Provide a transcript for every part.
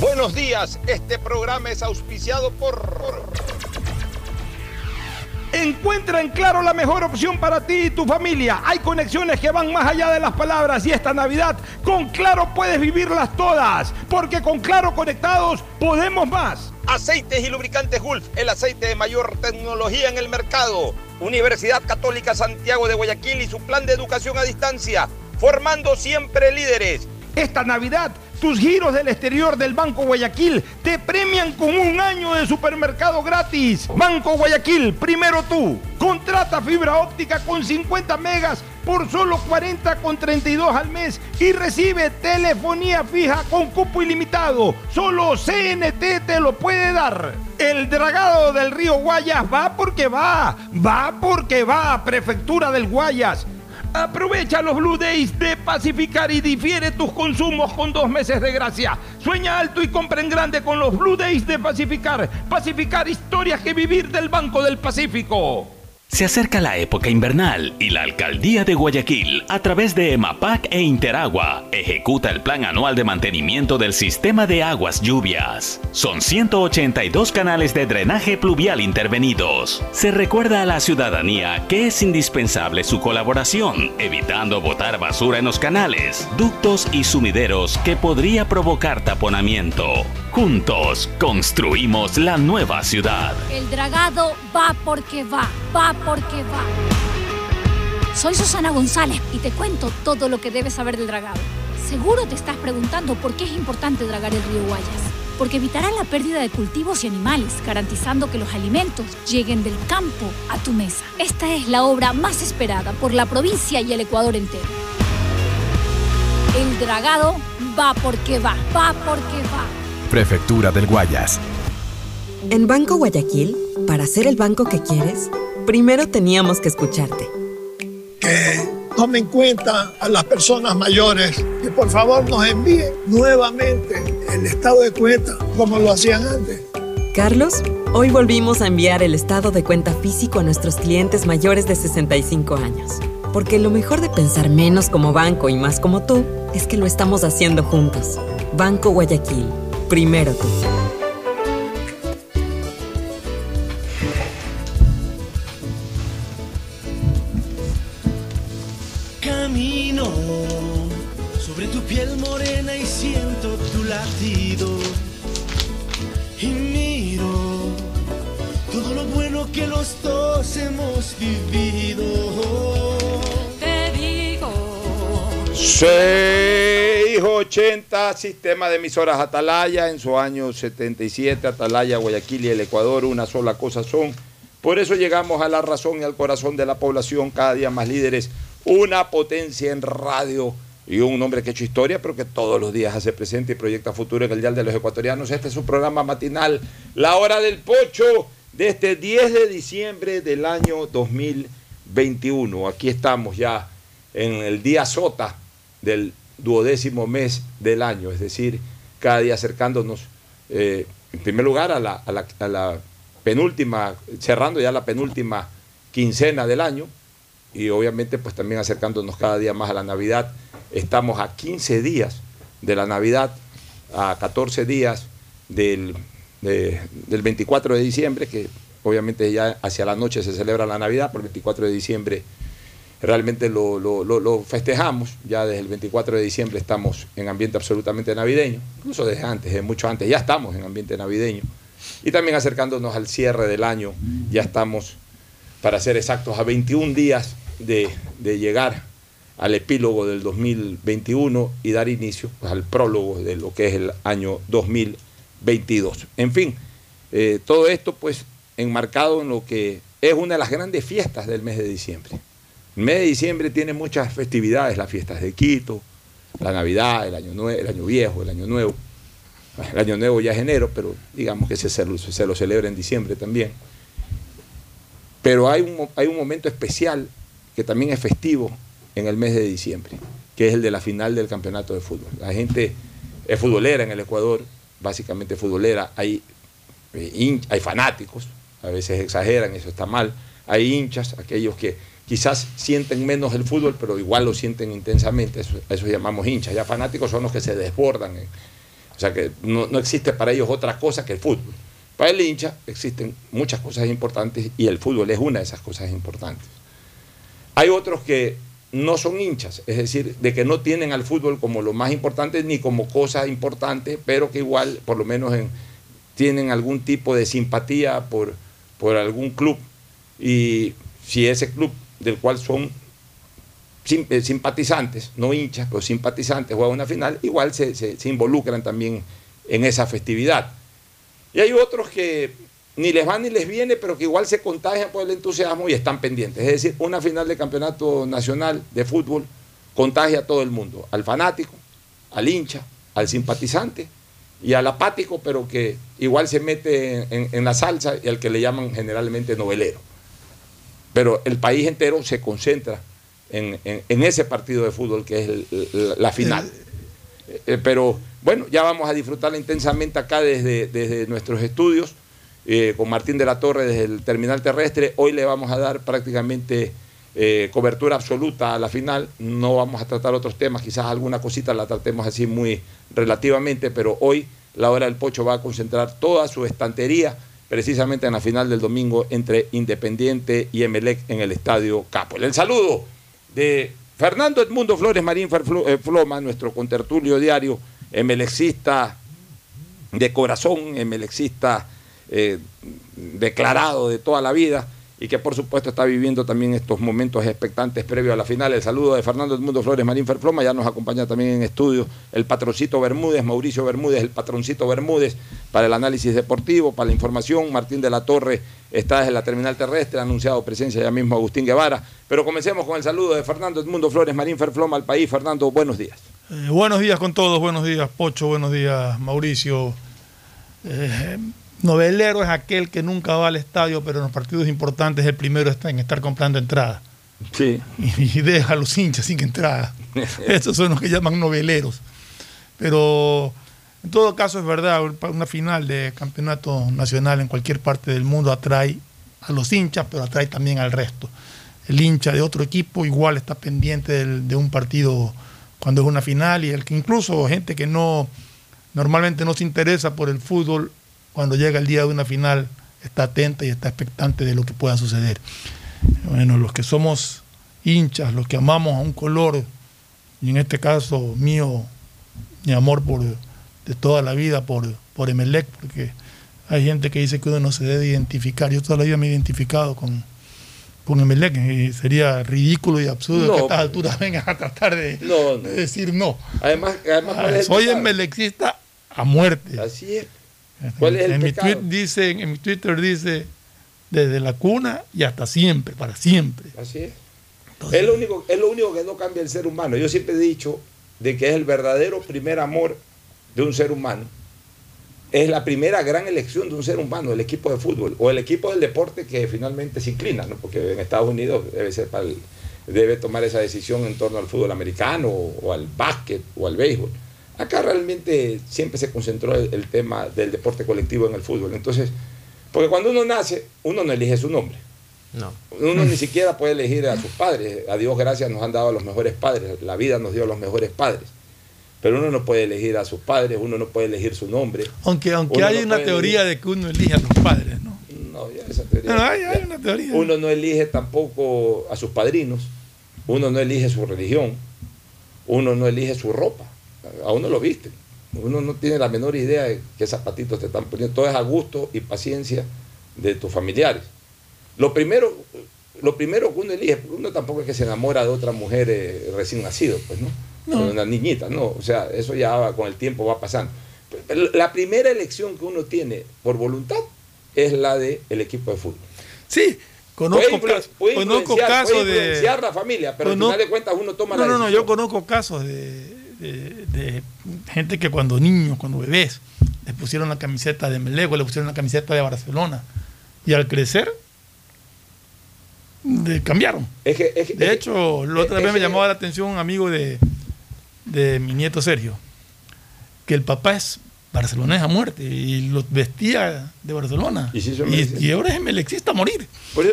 Buenos días, este programa es auspiciado por... Encuentra en Claro la mejor opción para ti y tu familia. Hay conexiones que van más allá de las palabras y esta Navidad con Claro puedes vivirlas todas, porque con Claro conectados podemos más. Aceites y lubricantes Gulf, el aceite de mayor tecnología en el mercado. Universidad Católica Santiago de Guayaquil y su plan de educación a distancia, formando siempre líderes. Esta Navidad, tus giros del exterior del Banco Guayaquil te premian con un año de supermercado gratis. Banco Guayaquil, primero tú. Contrata fibra óptica con 50 megas por solo 40 con 32 al mes y recibe telefonía fija con cupo ilimitado. Solo CNT te lo puede dar. El dragado del río Guayas va porque va, va porque va, Prefectura del Guayas. Aprovecha los Blue Days de Pacificar y difiere tus consumos con dos meses de gracia. Sueña alto y compra en grande con los Blue Days de Pacificar. Pacificar historias que vivir del Banco del Pacífico. Se acerca la época invernal y la Alcaldía de Guayaquil, a través de EMAPAC e Interagua, ejecuta el Plan Anual de Mantenimiento del Sistema de Aguas Lluvias. Son 182 canales de drenaje pluvial intervenidos. Se recuerda a la ciudadanía que es indispensable su colaboración, evitando botar basura en los canales, ductos y sumideros que podría provocar taponamiento. Juntos construimos la nueva ciudad. El dragado va porque va, va porque va. Soy Susana González y te cuento todo lo que debes saber del dragado. Seguro te estás preguntando por qué es importante dragar el río Guayas. Porque evitará la pérdida de cultivos y animales, garantizando que los alimentos lleguen del campo a tu mesa. Esta es la obra más esperada por la provincia y el Ecuador entero. El dragado va porque va, va porque va. Prefectura del Guayas. En Banco Guayaquil, para ser el banco que quieres, primero teníamos que escucharte. Que tome en cuenta a las personas mayores, que por favor nos envíen nuevamente el estado de cuenta como lo hacían antes. Carlos, hoy volvimos a enviar el estado de cuenta físico a nuestros clientes mayores de 65 años. Porque lo mejor de pensar menos como banco y más como tú es que lo estamos haciendo juntos. Banco Guayaquil Primero tú. Hemos vivido. Te digo. 680, sistema de emisoras Atalaya, en su año 77, Atalaya, Guayaquil y el Ecuador, una sola cosa son. Por eso llegamos a la razón y al corazón de la población, cada día más líderes, una potencia en radio y un hombre que ha hecho historia, pero que todos los días hace presente y proyecta futuro en el Dial de los Ecuatorianos. Este es su programa matinal, La Hora del Pocho, de este 10 de diciembre del año 2021. Aquí estamos ya en el día sota del duodécimo mes del año, es decir, cada día acercándonos, eh, en primer lugar, a la, penúltima, cerrando ya la penúltima quincena del año, y obviamente pues también acercándonos cada día más a la Navidad. Estamos a 15 días de la Navidad, a 14 días del, de, del 24 de diciembre, que obviamente ya hacia la noche se celebra la Navidad, por el 24 de diciembre realmente lo, lo, lo, festejamos. Ya desde el 24 de diciembre estamos en ambiente absolutamente navideño, incluso desde antes, desde mucho antes, ya estamos en ambiente navideño. Y también acercándonos al cierre del año, ya estamos, para ser exactos, a 21 días de, de llegar al epílogo del 2021 y dar inicio pues, al prólogo de lo que es el año 2022. En fin, eh, todo esto pues enmarcado en lo que es una de las grandes fiestas del mes de diciembre. El mes de diciembre tiene muchas festividades, las fiestas de Quito, la Navidad, el Año, Nuevo, el año Viejo, el Año Nuevo. El Año Nuevo ya es enero, pero digamos que se, se, se lo celebra en diciembre también. Pero hay un, hay un momento especial que también es festivo en el mes de diciembre, que es el de la final del campeonato de fútbol. La gente es futbolera en el Ecuador, básicamente futbolera, hay, hay fanáticos, a veces exageran, eso está mal, hay hinchas, aquellos que quizás sienten menos el fútbol, pero igual lo sienten intensamente, eso, eso llamamos hinchas, ya fanáticos son los que se desbordan, O sea que no, no existe para ellos otra cosa que el fútbol. Para el hincha existen muchas cosas importantes y el fútbol es una de esas cosas importantes. Hay otros que no son hinchas, es decir, de que no tienen al fútbol como lo más importante ni como cosa importante, pero que igual, por lo menos, en- tienen algún tipo de simpatía por, por algún club. Y si ese club del cual son eh, simpatizantes, no hinchas, pero simpatizantes, juega una final, igual se- se involucran también en esa festividad. Y hay otros que ni les va ni les viene, pero que igual se contagian por el entusiasmo y están pendientes. Es decir, una final de campeonato nacional de fútbol contagia a todo el mundo, al fanático, al hincha, al simpatizante y al apático, pero que igual se mete en, la salsa y al que le llaman generalmente novelero. Pero el país entero se concentra en, ese partido de fútbol que es la, final. Eh, pero bueno, ya vamos a disfrutarla intensamente acá desde nuestros estudios, eh, con Martín de la Torre desde el terminal terrestre. Hoy le vamos a dar prácticamente eh, cobertura absoluta a la final. No vamos a tratar otros temas, quizás alguna cosita la tratemos así muy relativamente, pero hoy la hora del pocho va a concentrar toda su estantería precisamente en la final del domingo entre Independiente y Emelec en el Estadio Capo. El saludo de Fernando Edmundo Flores Marín eh, Floma, nuestro contertulio diario, emelexista de corazón, emelexista eh, declarado de toda la vida y que por supuesto está viviendo también estos momentos expectantes previos a la final. El saludo de Fernando Edmundo Flores Marín Ferfloma, ya nos acompaña también en estudio el patroncito Bermúdez, Mauricio Bermúdez, el patroncito Bermúdez para el análisis deportivo, para la información. Martín de la Torre está desde la terminal terrestre, ha anunciado presencia ya mismo Agustín Guevara. Pero comencemos con el saludo de Fernando Edmundo Flores Marín Ferfloma al país. Fernando, buenos días. Eh, buenos días con todos, buenos días Pocho, buenos días Mauricio. Eh, novelero es aquel que nunca va al estadio, pero en los partidos importantes el primero está en estar comprando entradas. Sí. Y, y deja a los hinchas sin entrada. Esos son los que llaman noveleros. Pero en todo caso es verdad, una final de campeonato nacional en cualquier parte del mundo atrae a los hinchas, pero atrae también al resto. El hincha de otro equipo igual está pendiente del- de un partido cuando es una final y el que incluso gente que no normalmente no se interesa por el fútbol cuando llega el día de una final está atenta y está expectante de lo que pueda suceder. Bueno, los que somos hinchas, los que amamos a un color, y en este caso mío, mi amor por de toda la vida por, por Emelec, porque hay gente que dice que uno no se debe identificar. Yo toda la vida me he identificado con, con Emelec y sería ridículo y absurdo No. que a estas alturas vengan a tratar de, No, no. de decir no. Además, además ¿cuál es el Soy emelecista a muerte. Así es. ¿Cuál es el en, mi pecado? tweet dice, en mi Twitter dice desde la cuna y hasta siempre, para siempre. Así es. Es lo, único, es lo único que no cambia el ser humano. Yo siempre he dicho de que es el verdadero primer amor de un ser humano. Es la primera gran elección de un ser humano, el equipo de fútbol o el equipo del deporte que finalmente se inclina, ¿no? porque en Estados Unidos debe, ser para el- debe tomar esa decisión en torno al fútbol americano o, o al básquet o al béisbol. Acá realmente siempre se concentró el, el tema del deporte colectivo en el fútbol. Entonces, porque cuando uno nace, uno no elige su nombre. No. Uno ni siquiera puede elegir a sus padres. A Dios gracias nos han dado a los mejores padres. La vida nos dio a los mejores padres. Pero uno no puede elegir a sus padres, uno no puede elegir su nombre. Aunque, aunque hay no una teoría de que uno elige a los padres, ¿no? No, ya esa teoría. No, hay- hay una teoría. Uno no elige tampoco a sus padrinos. Uno no elige su religión. Uno no elige su ropa. A uno lo viste. Uno no tiene la menor idea de qué zapatitos te están poniendo. Todo es a gusto y paciencia de tus familiares. Lo primero, lo primero que uno elige, porque uno tampoco es que se enamora de otra mujer eh, recién nacido, pues, ¿no? No. Una niñita, no. O sea, eso ya va- con el tiempo va pasando. Pero la primera elección que uno tiene por voluntad es la del equipo de fútbol. Sí, conozco, Puede, puede conozco casos puede de... influenciar la familia, pero al final de cuentas uno toma No, la no, no, yo conozco casos de, de- de gente que cuando niños, cuando bebés, les pusieron la camiseta de Melego, le pusieron la camiseta de Barcelona. Y al crecer, de- cambiaron. Es que- es que- De hecho, la otra vez me llamaba la atención un amigo de, de mi nieto Sergio, que el papá es Barcelona es a muerte y los vestía de Barcelona. Y Y, son melexistas. y ahora es melexista a morir.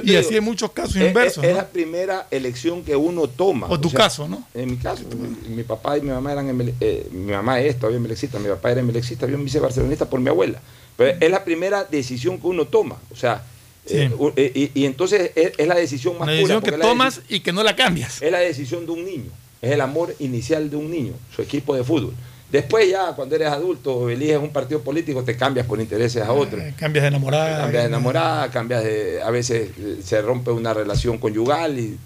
Y digo, así hay muchos casos es- inversos. Es, es ¿no? la primera elección que uno toma. O tu caso, ¿no? En mi caso, mi, mi papá y mi mamá eran, eh, mi mamá es todavía melexista, mi papá era melexista, yo me hice barcelonista por mi abuela. Pero es la primera decisión que uno toma. O sea, Sí. eh, eh, y, y entonces es, es la decisión más pura, decisión porque que la tomas y que no la cambias. es la decisión de un niño, es el amor inicial de un niño, su equipo de fútbol. Después ya, cuando eres adulto, eliges un partido político, te cambias por intereses a otro. Eh, Cambias de enamorada. Cambias de enamorada, cambias de, a veces eh, se rompe una relación conyugal y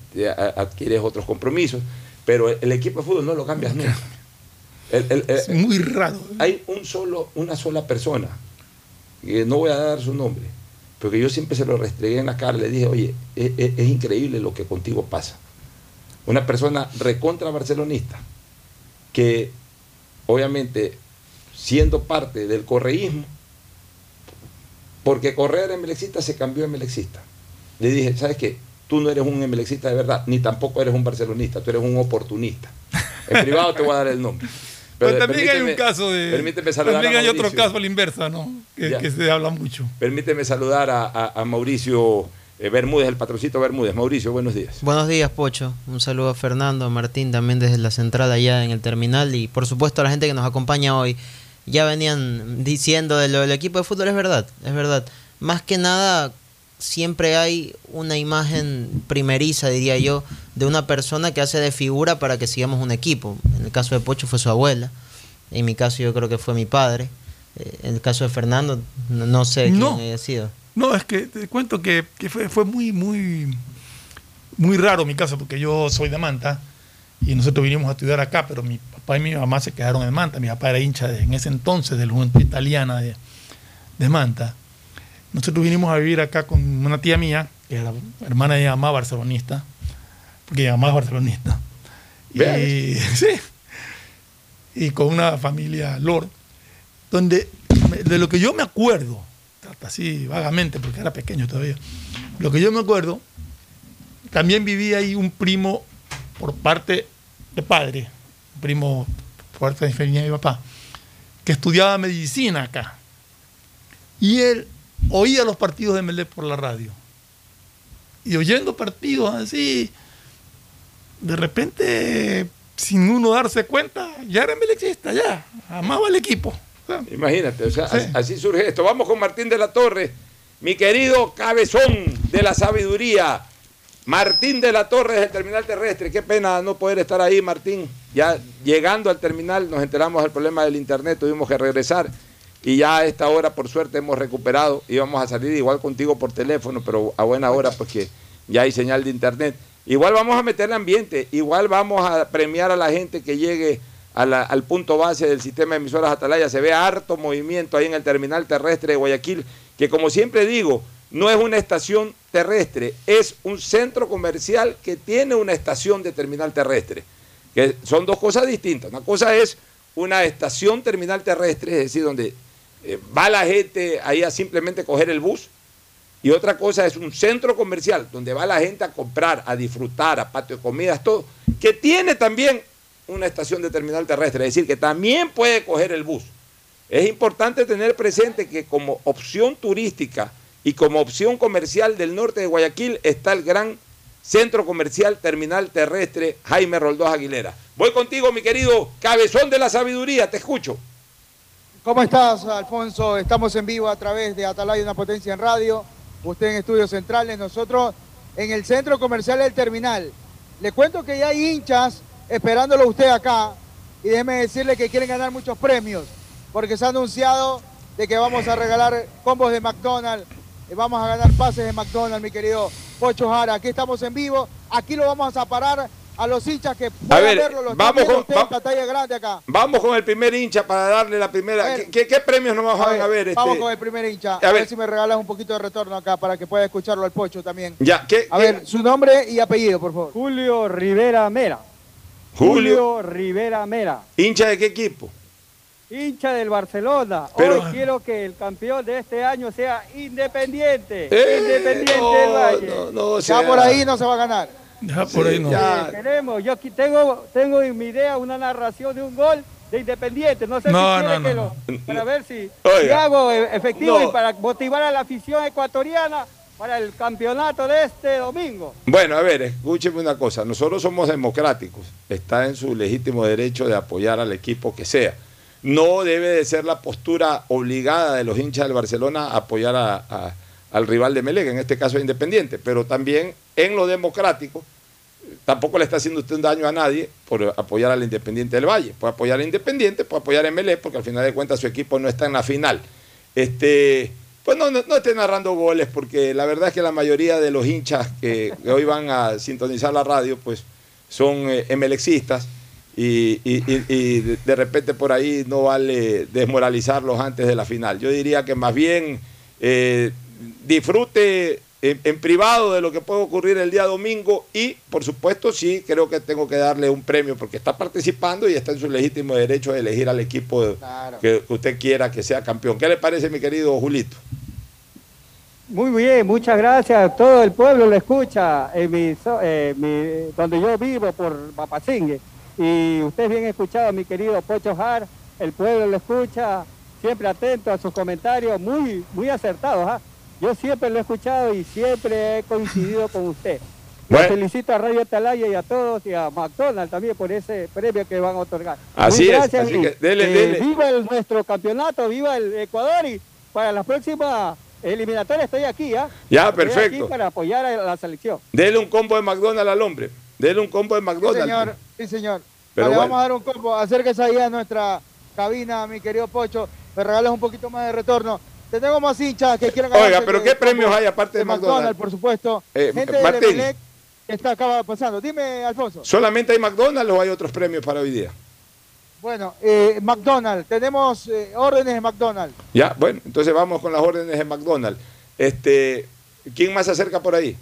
adquieres otros compromisos, pero el, el equipo de fútbol no lo cambias nunca. El- el- el- Es muy raro. hay un solo, una sola persona, que no voy a dar su nombre, porque yo siempre se lo restregué en la cara, le dije, oye, es, es- es increíble lo que contigo pasa. Una persona recontra barcelonista, que obviamente siendo parte del correísmo, porque Correa era emelexista, se cambió a emelexista. Le dije, ¿sabes qué? Tú no eres un emelexista de verdad, ni tampoco eres un barcelonista, tú eres un oportunista. En privado te voy a dar el nombre. Pero, también hay un caso de. Permíteme saludar También a hay otro caso a la inversa, ¿no? Que, se habla mucho. Permíteme saludar a, a- a Mauricio eh, Bermúdez, el patrocito Bermúdez. Mauricio, buenos días. Buenos días, Pocho. Un saludo a Fernando, a Martín también desde la central allá en el terminal y por supuesto a la gente que nos acompaña hoy. Ya venían diciendo de lo del equipo de fútbol, es verdad, es verdad. Más que nada, siempre hay una imagen primeriza, diría yo, de una persona que hace de figura para que sigamos un equipo. En el caso de Pocho fue su abuela, en mi caso yo creo que fue mi padre. Eh, En el caso de Fernando, no, no sé quién No. haya sido. No, es que te cuento que, que fue, fue muy, muy, muy raro mi caso, porque yo soy de Manta y nosotros vinimos a estudiar acá, pero mi papá y mi mamá se quedaron en Manta. Mi papá era hincha de- en ese entonces de la Juventud Italiana de, de Manta. Nosotros vinimos a vivir acá con una tía mía, que era hermana de mi mamá barcelonista, porque mi mamá es barcelonista. Y, sí, y con una familia Lord, donde de lo que yo me acuerdo, así vagamente, porque era pequeño todavía, lo que yo me acuerdo, también vivía ahí un primo por parte de padre, un primo por parte de familia de mi papá, que estudiaba medicina acá. Y él oía los partidos de Melé por la radio. Y oyendo partidos así, de repente, sin uno darse cuenta, ya era melexista, ya, amaba el equipo. Imagínate, o sea, Sí. as- así surge esto. Vamos con Martín de la Torre, mi querido cabezón de la sabiduría. Martín de la Torre del terminal terrestre. Qué pena no poder estar ahí, Martín. Ya llegando al terminal nos enteramos del problema del internet, tuvimos que regresar. Y ya a esta hora, por suerte, hemos recuperado. Íbamos a salir igual contigo por teléfono, pero a buena hora, porque ya hay señal de internet. Igual vamos a meter el ambiente, igual vamos a premiar a la gente que llegue al punto base del sistema de emisoras Atalaya. Se ve harto movimiento ahí en el terminal terrestre de Guayaquil, que como siempre digo, no es una estación terrestre, es un centro comercial que tiene una estación de terminal terrestre, que son dos cosas distintas. Una cosa es una estación terminal terrestre, es decir, donde eh, va la gente ahí a simplemente coger el bus, y otra cosa es un centro comercial donde va la gente a comprar, a disfrutar, a patio de comidas, todo, que tiene también una estación de terminal terrestre, es decir, que también puede coger el bus. Es importante tener presente que como opción turística y como opción comercial del norte de Guayaquil está el gran centro comercial terminal terrestre Jaime Roldós Aguilera. Voy contigo, mi querido cabezón de la sabiduría, te escucho. ¿Cómo estás, Alfonso? Estamos en vivo a través de Atalaya, una potencia en radio. Usted en estudios centrales, nosotros en el centro comercial del terminal. Le cuento que ya hay hinchas esperándolo a usted acá. Y déjeme decirle que quieren ganar muchos premios. Porque se ha anunciado de que vamos a regalar combos de McDonald's. y Vamos a ganar pases de McDonald's, mi querido Pocho Jara. Aquí estamos en vivo. Aquí lo vamos a parar a los hinchas que puedan ver, verlo. Lo están vamos con- usted en va- pantalla grande acá. Vamos con el primer hincha para darle la primera. A ver. ¿Qué, qué- qué premios nos vamos a, A ver? ver, este? Vamos con el primer hincha. A A, ver. ver. si me regalas un poquito de retorno acá para que pueda escucharlo al Pocho también. Ya, ¿qué, A qué- ver, su nombre y apellido, por favor. Julio Rivera Mera. Julio, Rivera Mera. hincha de qué equipo? Hincha del Barcelona. Pero- Hoy quiero que el campeón de este año sea Independiente. Eh, Independiente no, del Valle. no, no, o Ya sea, por ahí no se va a ganar. ya por ahí no. ya. Eh, queremos, yo aquí tengo, tengo en mi idea una narración de un gol de Independiente. No sé No, si quiere no, que no, lo... Para ver si, si hago e- efectivo No. y para motivar a la afición ecuatoriana para el campeonato de este domingo. Bueno, a ver, escúcheme una cosa. Nosotros somos democráticos. Está en su legítimo derecho de apoyar al equipo que sea. No debe de ser la postura obligada de los hinchas del Barcelona apoyar al rival de Melec, en este caso Independiente. Pero también en lo democrático, tampoco le está haciendo usted un daño a nadie por apoyar al Independiente del Valle. Puede apoyar a Independiente, puede apoyar a Melec, porque al final de cuentas su equipo no está en la final. Este, pues no, no, no esté narrando goles, porque la verdad es que la mayoría de los hinchas que, que hoy van a sintonizar la radio, pues son eh, emelexistas. Y, y- y- y de- repente por ahí no vale desmoralizarlos antes de la final. Yo diría que más bien eh, disfrute en, en privado de lo que puede ocurrir el día domingo y, por supuesto, sí creo que tengo que darle un premio porque está participando y está en su legítimo derecho de elegir al equipo que usted quiera que sea campeón. ¿Qué le parece, mi querido Julito? Muy bien, muchas gracias. Todo el pueblo lo escucha en mi, eh, mi- donde yo vivo por Papacingue. Y usted bien escuchado, mi querido Pocho Jar, el pueblo lo escucha, siempre atento a sus comentarios, muy, muy acertados. ¿ah? Yo siempre lo he escuchado y siempre he coincidido con usted. Lo Bueno. felicito a Radio Atalaya y a todos y a McDonald's también por ese premio que van a otorgar. Así Muy es, gracias así y, que dele, eh, dele. Viva el- nuestro campeonato, viva el Ecuador y para la próxima eliminatoria estoy aquí, ¿ah? Ya, Estoy perfecto. aquí para apoyar a la selección. Dele un combo de McDonald's al hombre. Dele un combo de Sí, McDonald's. señor. Sí, señor. Pero bueno. vamos a dar un combo. Acérquese ahí a nuestra cabina, mi querido Pocho. Me regalas un poquito más de retorno. Tenemos más hinchas que quieran Oiga, pero ¿qué premios hay aparte de McDonald's? por supuesto. Eh, Gente de Martín. Emelec que está acaba pasando. Dime, Alfonso. ¿Solamente hay McDonald's o hay otros premios para hoy día? Bueno, eh, McDonald's. Tenemos eh, órdenes de McDonald's. Ya, bueno, entonces vamos con las órdenes de McDonald's. Este, ¿Quién más se acerca por ahí?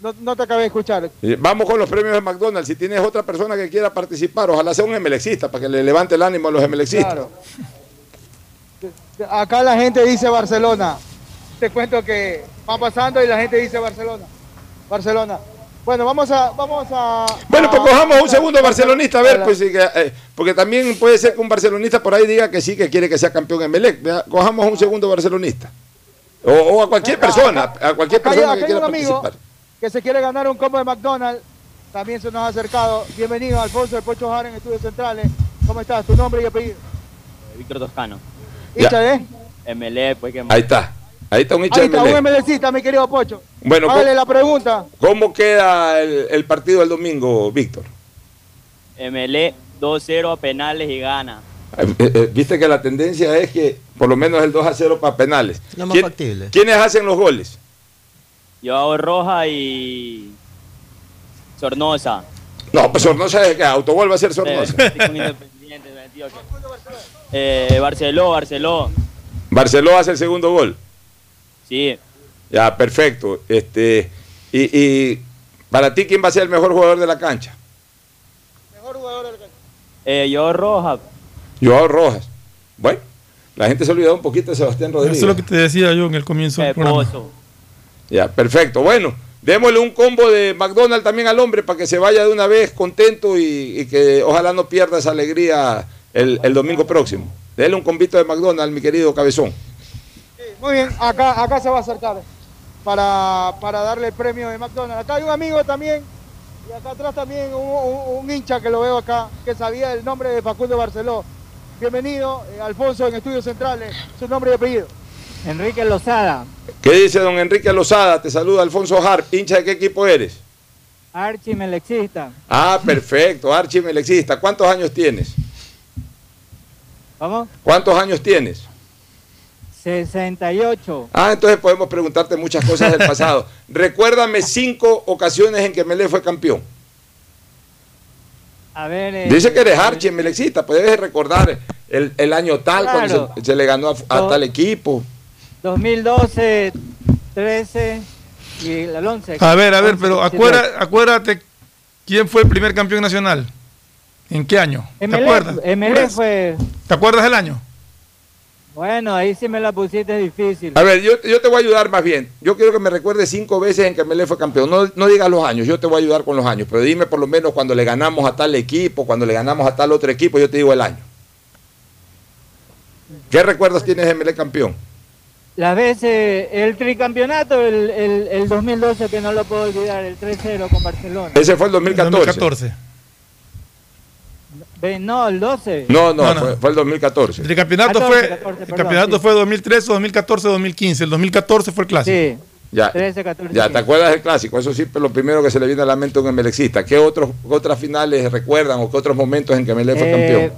No, no te acabé de escuchar. Eh, Vamos con los premios de McDonald's. Si tienes otra persona que quiera participar, ojalá sea un emelexista para que le levante el ánimo a los emelexistas. Claro. Acá la gente dice Barcelona. Te cuento que va pasando y la gente dice Barcelona. Barcelona. Bueno, vamos a. Vamos a Bueno, pues a- cojamos un segundo barcelonista, a ver, la- pues, eh, porque también puede ser que un barcelonista por ahí diga que sí, que quiere que sea campeón en Melec. Vea, Cojamos un segundo barcelonista. O, o a cualquier persona, a cualquier Acá persona acá que hay quiera un amigo participar. que se quiere ganar un combo de McDonald's. También se nos ha acercado. Bienvenido, Alfonso del Pocho Jara en Estudios Centrales. ¿Cómo estás? ¿Tu nombre y apellido? Víctor Toscano. Hincha de. MLE, pues que Ahí está. Ahí está un hincha Ahí de está, un. MLCista, mi querido Pocho. Bueno, Hágale ¿cómo, la pregunta. cómo queda el, el partido del domingo, Víctor? MLE 2-0 a penales y gana. Eh, eh, Viste que la tendencia es que por lo menos el 2 a 0 para penales. Lo más ¿Quién- factible. ¿Quiénes hacen los goles? Yo hago Roja y Sornosa. No, pues Sornosa es que autogol va a ser Sornosa. Eh. Eh, Barceló, Barceló. Barceló hace el segundo gol. Sí, Ya, perfecto. Este, y, y para ti, ¿quién va a ser el mejor jugador de la cancha? eh, yo Roja. Joao Rojas. Bueno, la gente se ha olvidado un poquito de Sebastián Eso Rodríguez. es lo que te decía yo en el comienzo del programa. Ya, perfecto. Bueno, démosle un combo de McDonald's también al hombre para que se vaya de una vez contento y, y que ojalá no pierda esa alegría el, el domingo próximo. Dele un combito de McDonald's, mi querido cabezón. Muy bien, acá, acá se va a acercar para, para darle el premio de McDonald's. Acá hay un amigo también, y acá atrás también un, un- un hincha que lo veo acá, que sabía el nombre de Facundo Barceló. Bienvenido, eh, Alfonso, en Estudios Centrales, su nombre y apellido. Enrique Lozada, ¿Qué dice don Enrique Lozada? Te saluda Alfonso Harp. ¿Hincha de qué equipo eres? archimelexista. Ah, perfecto, archimelexista. ¿Cuántos años tienes? ¿Vamos? ¿Cuántos años tienes? 68. Ah, entonces podemos preguntarte muchas cosas del pasado. Recuérdame cinco ocasiones en que Melé fue campeón. A ver. eh, Dice que eres archimelexista, puedes recordar el, el año tal Claro. cuando se, se le ganó a, a No. tal equipo. 2012, 13 y el 11. A ver, a ver, 11, pero 18. acuérdate, acuérdate quién fue el primer campeón nacional. ¿En qué año? ¿Te MLE acuerdas? MLE fue ¿Te acuerdas del año? Bueno, ahí sí me la pusiste difícil. A ver, yo, yo te voy a ayudar más bien. Yo quiero que me recuerdes cinco veces en que Melé fue campeón. No, no digas los años, yo te voy a ayudar con los años. Pero dime por lo menos cuando le ganamos a tal equipo, cuando le ganamos a tal otro equipo, yo te digo el año. ¿Qué recuerdos tienes de Melé campeón? Las veces, el tricampeonato, el, el, el 2012 que no lo puedo olvidar, el 3-0 con Barcelona. Ese fue el 2014. 2014. No, el 12. No, no, No, no. Fue, fue el 2014. El campeonato 14, fue, 14, el perdón, campeonato sí. fue 2013, 2014, 2015. El 2014 fue el clásico. Sí, Ya, 13, 14. ya, ¿te 15. acuerdas del clásico? Eso sí, pero lo primero que se le viene a la mente a un emelexista. ¿Qué otros, otras finales recuerdan o qué otros momentos en que Melé fue Eh, campeón?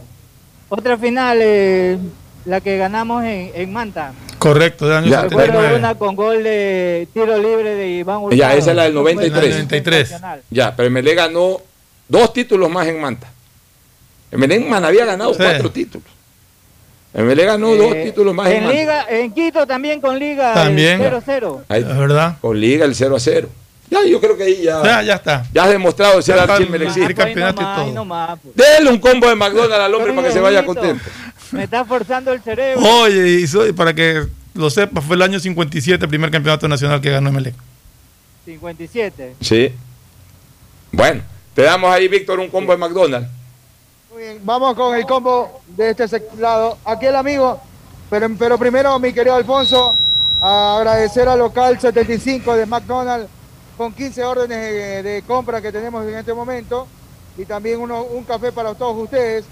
Otra final, eh, la que ganamos en, en Manta. Correcto, del año Ya, Recuerdo 79. una con gol de tiro libre de Iván Hurtado. Ya, esa es la del Fue 93. 93. sensacional. Ya, pero Melé ganó dos títulos más en Manta. Man había ganado Sí. cuatro títulos. Melé ganó dos Eh, títulos más en. Liga, en Quito también con Liga También. el 0-0. Ahí, Es verdad. con Liga el 0 a 0. Ya, yo creo que ahí ya, Ya, ya está. ya has demostrado ser Ya está el- archimelexista. el campeonato y todo. nomás, pues. Dele un combo de McDonald's al hombre para que se vaya contento. Me está forzando el cerebro. Oye, y soy- para que lo sepas, fue el año 57 el primer campeonato nacional que ganó Emelec. 57. Sí. Bueno, te damos ahí, Víctor, un combo de McDonald's. Vamos con el combo de este lado. Aquí el amigo, pero, pero primero, mi querido Alfonso, agradecer al local 75 de McDonald's con 15 órdenes de, compra que tenemos en este momento y también uno- un café para todos ustedes.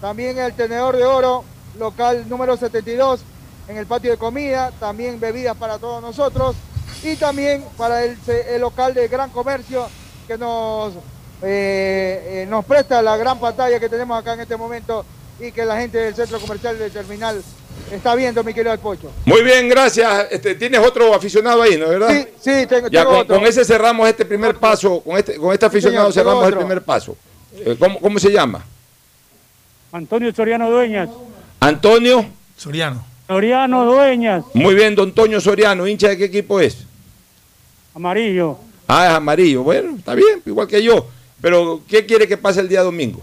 También el tenedor de oro, local número 72 en el patio de comida, también bebidas para todos nosotros y también para el local de gran comercio que nos, eh, eh, nos presta la gran pantalla que tenemos acá en este momento y que la gente del centro comercial del terminal está viendo, mi querido El Pocho. Muy bien, gracias. Este, Tienes otro aficionado ahí, ¿no es verdad? Sí, sí, tengo, Ya tengo con, otro. con ese cerramos este primer paso, con este, con este aficionado señor, cerramos el primer paso. Eh, ¿Cómo, cómo se llama? Antonio Soriano Dueñas. Antonio. Soriano. Soriano Dueñas, Muy bien, don Toño Soriano, hincha de qué equipo es? amarillo. Ah, es amarillo. Bueno, está bien, igual que yo. Pero, ¿qué quiere que pase el día domingo?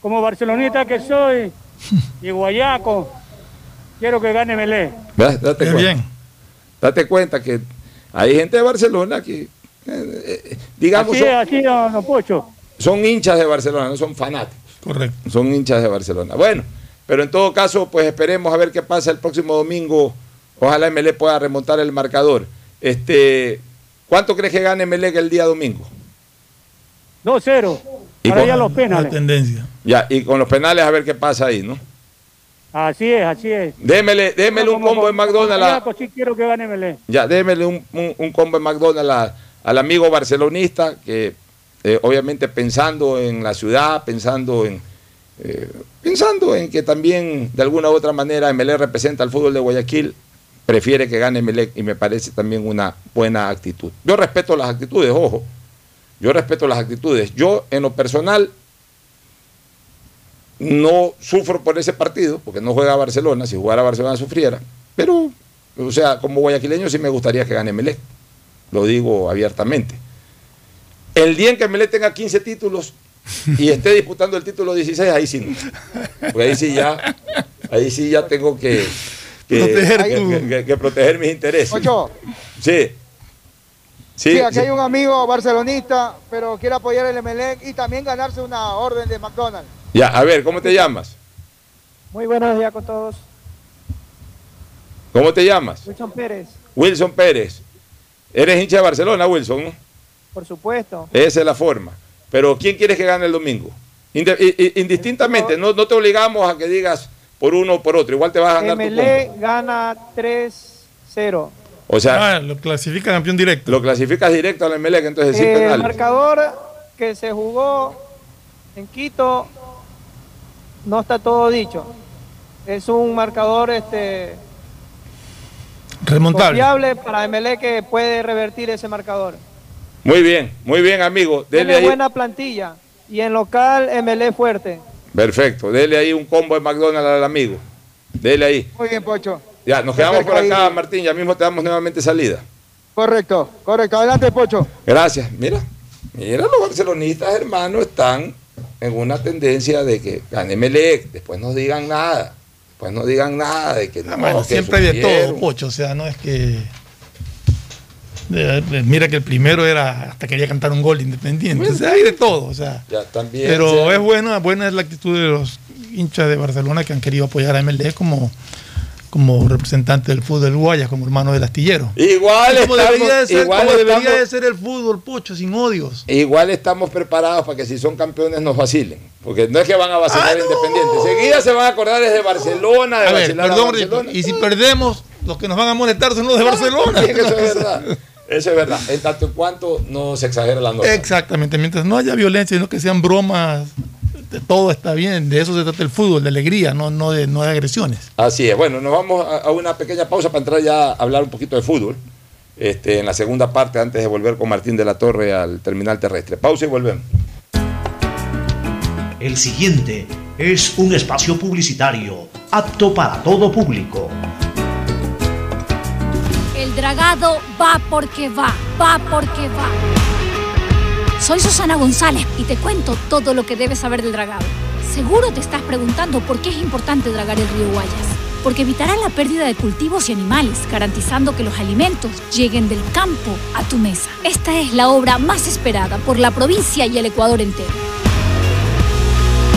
Como barcelonista que soy y guayaco, quiero que gane Melé. Date Qué cuenta. bien. Date cuenta que hay gente de Barcelona que, eh, eh, digamos, Así son, así Pocho. son hinchas de Barcelona, no son fanáticos. Correcto. son hinchas de Barcelona. Bueno, pero en todo caso, pues esperemos a ver qué pasa el próximo domingo. Ojalá MLE pueda remontar el marcador. Este, ¿Cuánto crees que gane MLE el día domingo? 2-0. Y Para con- allá los La penales. tendencia. Ya, y con los penales a ver qué pasa ahí, ¿no? Así es, así es. Démele, démele un combo de McDonald's. sí quiero que gane Melé. ya, démele un, un- un combo de McDonald's a- al amigo barcelonista que eh, obviamente pensando en la ciudad, pensando en eh, pensando en que también de alguna u otra manera MLE representa al fútbol de Guayaquil, prefiere que gane MLE y me parece también una buena actitud. Yo respeto las actitudes, ojo, yo respeto las actitudes. Yo en lo personal no sufro por ese partido, porque no juega Barcelona, si jugara Barcelona sufriera, pero, o sea, como guayaquileño sí me gustaría que gane Melec, lo digo abiertamente. El día en que Melec tenga 15 títulos y esté disputando el título 16, ahí sí no. Porque ahí sí ya, ahí sí ya tengo que, que, Proteger que- tu- que- que- que proteger mis intereses. Ocho, Sí. Sí, sí, aquí sí. hay un amigo barcelonista, pero quiere apoyar el Emelec y también ganarse una orden de McDonald's. Ya, a ver, ¿cómo te llamas? Muy buenos días con todos. ¿Cómo te llamas? Wilson Pérez, Wilson Pérez. Eres hincha de Barcelona, Wilson, por supuesto. Esa es la forma. Pero ¿quién quieres que gane el domingo? Indistintamente, no, no te obligamos a que digas por uno o por otro. Igual te vas a ganar tu combo. gana 3-0. O sea, Ah, lo clasifica campeón directo. lo clasificas directo al Emelec, entonces Eh, sin penales. marcador que se jugó en Quito no está todo dicho. Es un marcador este Remontable. confiable para MLE que puede revertir ese marcador. Muy bien, muy bien, amigo. Dele Tiene ahí. buena plantilla y en local MLE fuerte. Perfecto. Dele ahí un combo de McDonald's al amigo. Dele ahí. Muy bien, Pocho. Ya, nos quedamos por acá. Martín. Ya mismo te damos nuevamente salida. Correcto, correcto. Adelante, Pocho. Gracias. Mira, mira, los barcelonistas, hermanos, están en una tendencia de que gane Melec, después no digan nada. pues no digan nada de que no. Ah, bueno, que siempre hay de todo, Pocho. O sea, no es que. de- de- mira que el primero era hasta quería cantar un gol independiente. O sea, hay de todo. O sea, Ya también. pero es buena, buena es la actitud de los hinchas de Barcelona que han querido apoyar a MLD como, como representante del fútbol del Guayas, como hermano del astillero. Igual como estamos- debería, de ser, igual como debería de ser el fútbol, Pocho, sin odios. Igual estamos preparados para que si son campeones nos vacilen. Porque no es que van a vacilar Ah, Independiente. Enseguida se van a acordar desde Barcelona, de A ver, vacilar a perdón, Barcelona. y si perdemos, los que nos van a molestar son los de Barcelona. Sí, que eso es verdad. Eso es verdad. En tanto en cuanto no se exagera la nota. Exactamente, mientras no haya violencia, sino que sean bromas, todo está bien, de eso se trata el fútbol, de alegría, no, no, de, no de agresiones. Así es. Bueno, nos vamos a, a una pequeña pausa para entrar ya a hablar un poquito de fútbol. Este, en la segunda parte, antes de volver con Martín de la Torre al terminal terrestre. Pausa y volvemos. El siguiente es un espacio publicitario apto para todo público. El dragado va porque va, va porque va. Soy Susana González y te cuento todo lo que debes saber del dragado. Seguro te estás preguntando por qué es importante dragar el río Guayas. Porque evitará la pérdida de cultivos y animales, garantizando que los alimentos lleguen del campo a tu mesa. Esta es la obra más esperada por la provincia y el Ecuador entero.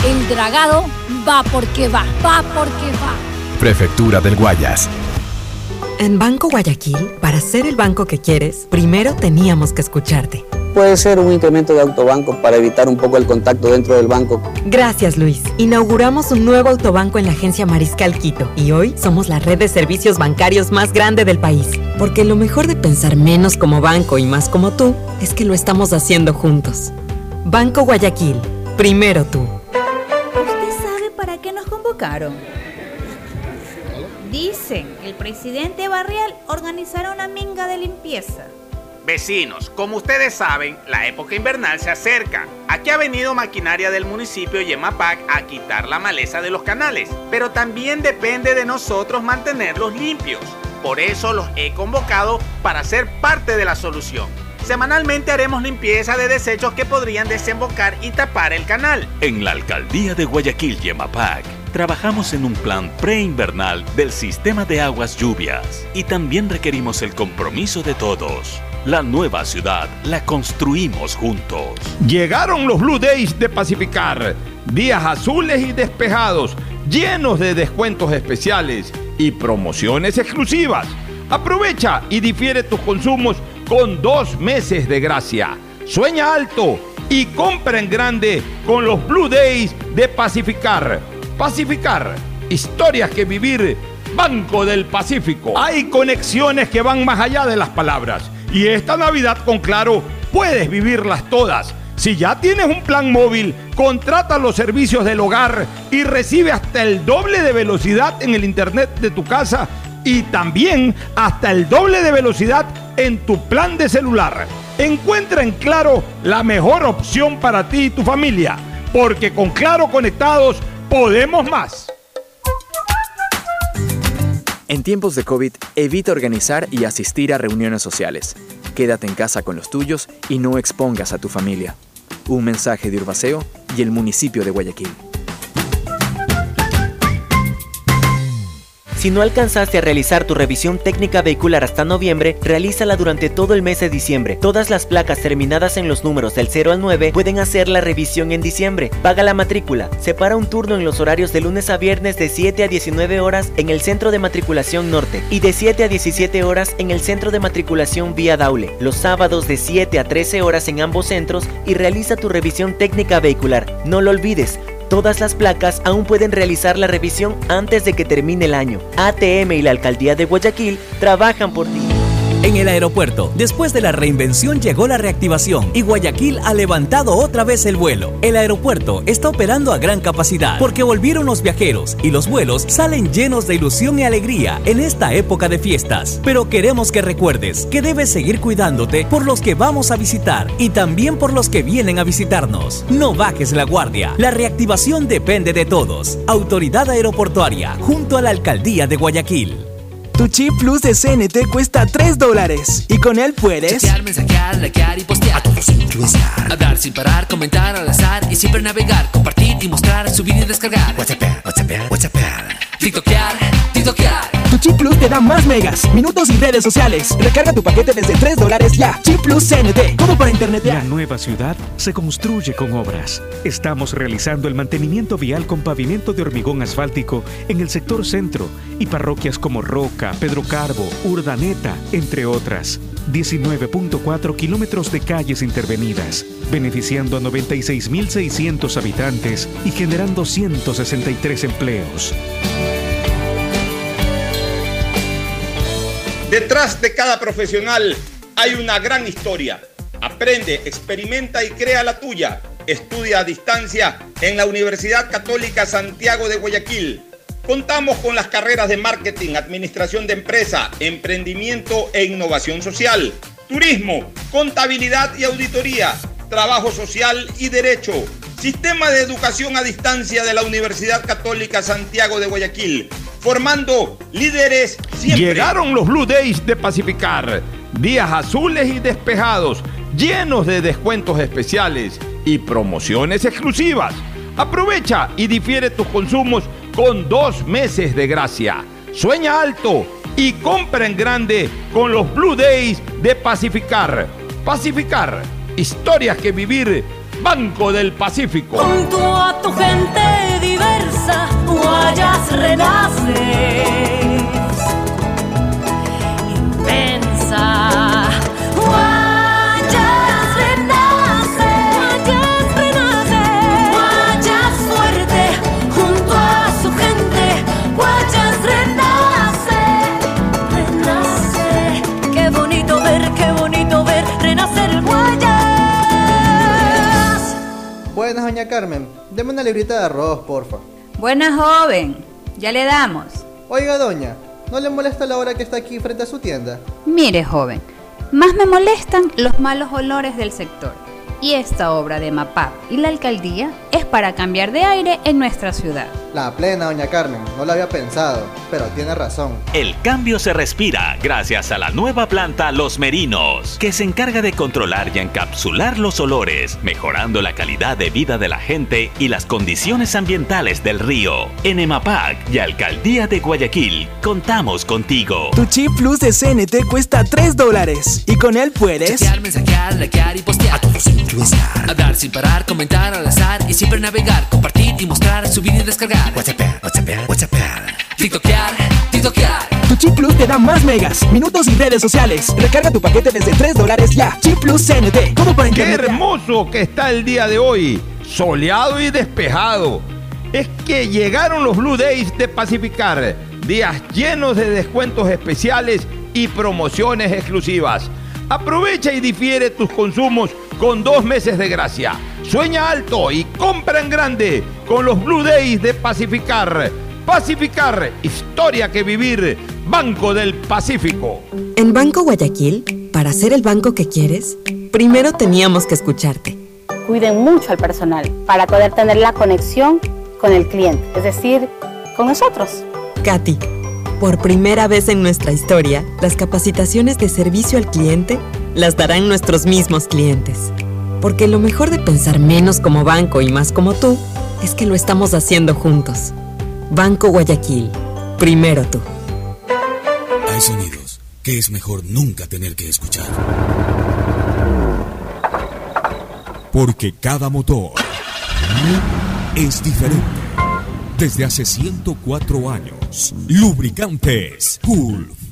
El dragado va porque va, va porque va. Prefectura del Guayas. En Banco Guayaquil, para ser el banco que quieres, primero teníamos que escucharte. Puede ser un incremento de autobanco para evitar un poco el contacto dentro del banco. Gracias, Luis. Inauguramos un nuevo autobanco en la agencia Mariscal Quito y hoy somos la red de servicios bancarios más grande del país. Porque lo mejor de pensar menos como banco y más como tú es que lo estamos haciendo juntos. Banco Guayaquil, primero tú. ¿Usted sabe para qué nos convocaron? Dicen que el presidente Barrial organizará una minga de limpieza. Vecinos, como ustedes saben, la época invernal se acerca. Aquí ha venido maquinaria del municipio Yemapac a quitar la maleza de los canales, pero también depende de nosotros mantenerlos limpios. Por eso los he convocado para ser parte de la solución. Semanalmente haremos limpieza de desechos que podrían desembocar y tapar el canal. En la alcaldía de Guayaquil, Yemapac, trabajamos en un plan preinvernal del sistema de aguas lluvias y también requerimos el compromiso de todos. La nueva ciudad la construimos juntos. Llegaron los Blue Days de Pacificar. Días azules y despejados, llenos de descuentos especiales y promociones exclusivas. Aprovecha y difiere tus consumos con dos meses de gracia. Sueña alto y compra en grande con los Blue Days de Pacificar. Pacificar, historias que vivir. Banco del Pacífico. Hay conexiones que van más allá de las palabras. Y esta Navidad con Claro puedes vivirlas todas. Si ya tienes un plan móvil, contrata los servicios del hogar y recibe hasta el doble de velocidad en el internet de tu casa y también hasta el doble de velocidad en tu plan de celular. Encuentra en Claro la mejor opción para ti y tu familia, porque con Claro conectados podemos más. En tiempos de COVID, evita organizar y asistir a reuniones sociales. Quédate en casa con los tuyos y no expongas a tu familia. Un mensaje de Urbaceo y el municipio de Guayaquil. Si no alcanzaste a realizar tu revisión técnica vehicular hasta noviembre, realízala durante todo el mes de diciembre. Todas las placas terminadas en los números del 0 al 9 pueden hacer la revisión en diciembre. Paga la matrícula. Separa un turno en los horarios de lunes a viernes de 7 a 19 horas en el Centro de Matriculación Norte y de 7 a 17 horas en el Centro de Matriculación Vía Daule. Los sábados de 7 a 13 horas en ambos centros y realiza tu revisión técnica vehicular. No lo olvides. Todas las placas aún pueden realizar la revisión antes de que termine el año. ATM y la Alcaldía de Guayaquil trabajan por ti. En el aeropuerto, después de la reinvención llegó la reactivación y Guayaquil ha levantado otra vez el vuelo. El aeropuerto está operando a gran capacidad porque volvieron los viajeros y los vuelos salen llenos de ilusión y alegría en esta época de fiestas. Pero queremos que recuerdes que debes seguir cuidándote por los que vamos a visitar y también por los que vienen a visitarnos. No bajes la guardia. La reactivación depende de todos. Autoridad Aeroportuaria junto a la Alcaldía de Guayaquil. Tu chip plus de CNT cuesta 3 dólares y con él puedes Chatear, mensajear, likear y postear. A todos incluenciar. Hablar sin parar, comentar al azar y siempre navegar, compartir y mostrar, subir y descargar. WhatsApp, WhatsApp, WhatsApp. TikTokear, te da más megas, minutos y redes sociales. Recarga tu paquete desde 3 dólares ya. Chip Plus CNT, como para internet. La nueva ciudad se construye con obras. Estamos realizando el mantenimiento vial con pavimento de hormigón asfáltico en el sector centro y parroquias como Roca, Pedro Carbo, Urdaneta, entre otras. 19.4 kilómetros de calles intervenidas, beneficiando a 96.600 habitantes y generando 163 empleos. Detrás de cada profesional hay una gran historia. Aprende, experimenta y crea la tuya. Estudia a distancia en la Universidad Católica Santiago de Guayaquil. Contamos con las carreras de marketing, administración de empresa, emprendimiento e innovación social, turismo, contabilidad y auditoría, trabajo social y derecho. Sistema de educación a distancia de la Universidad Católica Santiago de Guayaquil, formando líderes siempre. Llegaron los Blue Days de Pacificar, días azules y despejados, llenos de descuentos especiales y promociones exclusivas. Aprovecha y difiere tus consumos con dos meses de gracia. Sueña alto y compra en grande con los Blue Days de Pacificar. Pacificar, historias que vivir, Banco del Pacífico. Junto a tu gente diversa, Guayas renace. Doña Carmen. Deme una librita de arroz, porfa. Buena joven, ya le damos. Oiga, doña, ¿no le molesta la hora que está aquí frente a su tienda? Mire, joven, más me molestan los malos olores del sector. Y esta obra de MAPAP y la alcaldía es para cambiar de aire en nuestra ciudad. La plena, doña Carmen. No lo había pensado, pero tiene razón. El cambio se respira gracias a la nueva planta Los Merinos, que se encarga de controlar y encapsular los olores, mejorando la calidad de vida de la gente y las condiciones ambientales del río. En EMAPAC y Alcaldía de Guayaquil, contamos contigo. Tu chip plus de CNT cuesta 3 dólares y con él puedes Chatear, mensajear, likear y postear. A todos influenciar. Hablar sin parar, comentar al azar y siempre navegar, compartir y mostrar, subir y descargar. WhatsApp, WhatsApp, WhatsApp. TikTokear, TikTokear. Tu chip plus te da más megas, minutos y redes sociales. Recarga tu paquete desde 3 dólares ya. Chip plus CNT, como para Qué hermoso que está el día de hoy, soleado y despejado. Es que llegaron los Blue Days de Pacificar, días llenos de descuentos especiales y promociones exclusivas. Aprovecha y difiere tus consumos con dos meses de gracia. Sueña alto y compra en grande con los Blue Days de Pacificar. Pacificar, historia que vivir, Banco del Pacífico. En Banco Guayaquil, para ser el banco que quieres, primero teníamos que escucharte. Cuiden mucho al personal para poder tener la conexión con el cliente, es decir, con nosotros. Katy, por primera vez en nuestra historia, las capacitaciones de servicio al cliente las darán nuestros mismos clientes. Porque lo mejor de pensar menos como banco y más como tú es que lo estamos haciendo juntos. Banco Guayaquil, primero tú. Hay sonidos que es mejor nunca tener que escuchar. Porque cada motor es diferente. Desde hace 104 años, Lubricantes Gulf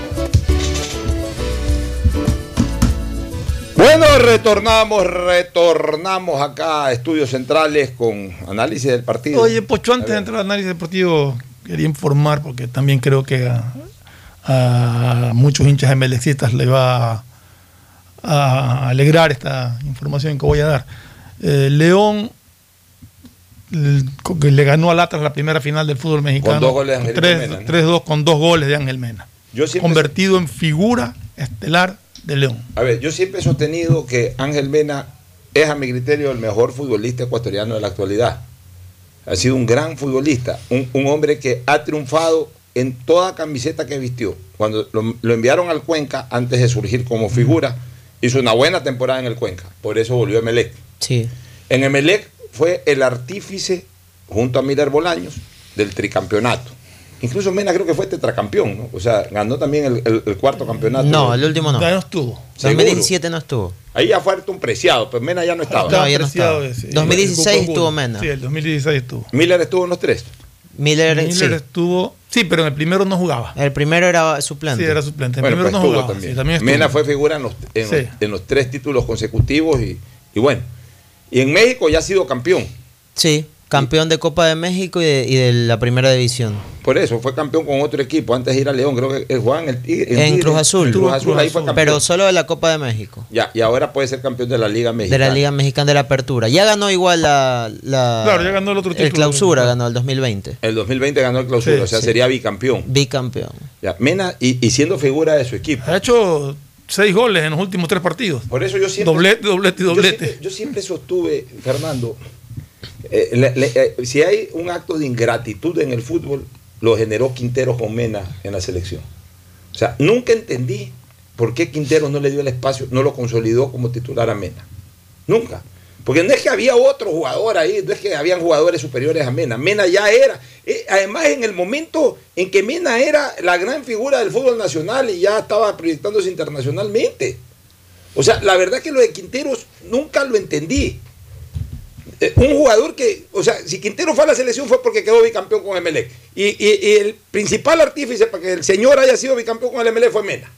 Bueno, retornamos, retornamos acá a Estudios Centrales con análisis del partido. Oye, Pocho, antes de entrar al análisis deportivo, quería informar, porque también creo que a, a muchos hinchas MLXistas le va a, a alegrar esta información que voy a dar. Eh, León le ganó al Atlas la primera final del fútbol mexicano. dos goles de Tres- Mena, ¿no? 3-2 con dos goles de Ángel Mena. Yo Convertido en figura estelar de León. A ver, yo siempre he sostenido que Ángel Mena es a mi criterio el mejor futbolista ecuatoriano de la actualidad. Ha sido un gran futbolista, un, un hombre que ha triunfado en toda camiseta que vistió. Cuando lo, lo enviaron al Cuenca, antes de surgir como figura, hizo una buena temporada en el Cuenca. Por eso volvió a Emelec. Sí. En Emelec fue el artífice, junto a Miller Bolaños, del tricampeonato. Incluso Mena creo que fue tetracampeón, ¿no? O sea, ganó también el, el- el cuarto campeonato. No, el último no. Ya no estuvo. 2017 no estuvo. Ahí ya fue un preciado, pues Mena ya no estaba. No, ya no estaba. ese. 2016 El Cuco estuvo. Mena. Sí, el 2016 estuvo. Miller estuvo en los tres. Miller, Miller sí. estuvo. Sí, pero en el primero no jugaba. El primero era suplente. Sí, era suplente. El Bueno, primero pues no estuvo jugaba. también. Sí, también estuvo. Mena fue figura en los, en, Sí. los, en los tres títulos consecutivos y, y bueno. Y en México ya ha sido campeón. Sí, campeón de Copa de México y de, y de la primera división. Por eso fue campeón con otro equipo antes de ir a León. Creo que el Juan el Tigre- el En Cruz Azul. Cruz Azul, ahí fue campeón. Pero solo de la Copa de México. Ya, y ahora puede ser campeón de la Liga De Mexicana. la Liga Mexicana de la Apertura. Ya ganó igual la. la Claro, ya ganó el otro título. clausura ganó el 2020. El 2020 ganó el clausura, Sí, o sea, sí. sería bicampeón. Bicampeón. Ya, Mena, y, y siendo figura de su equipo. Ha hecho seis goles en los últimos tres partidos. Por eso yo siempre. Doblete, doblete y yo doblete. siempre- Yo siempre, sostuve, Fernando, eh, eh, si hay un acto de ingratitud en el fútbol, lo generó Quintero con Mena en la selección. O sea, nunca entendí por qué Quintero no le dio el espacio, no lo consolidó como titular a Mena. Nunca. Porque no es que había otro jugador ahí, no es que habían jugadores superiores a Mena. Mena ya era. eh, además, en el momento en que Mena era la gran figura del fútbol nacional y ya estaba proyectándose internacionalmente. O sea, la verdad que lo de Quinteros nunca lo entendí. Eh, un jugador que, o sea, si Quintero fue a la selección fue porque quedó bicampeón con Emelec. Y, y- y el principal artífice para que el señor haya sido bicampeón con el Emelec fue Mena.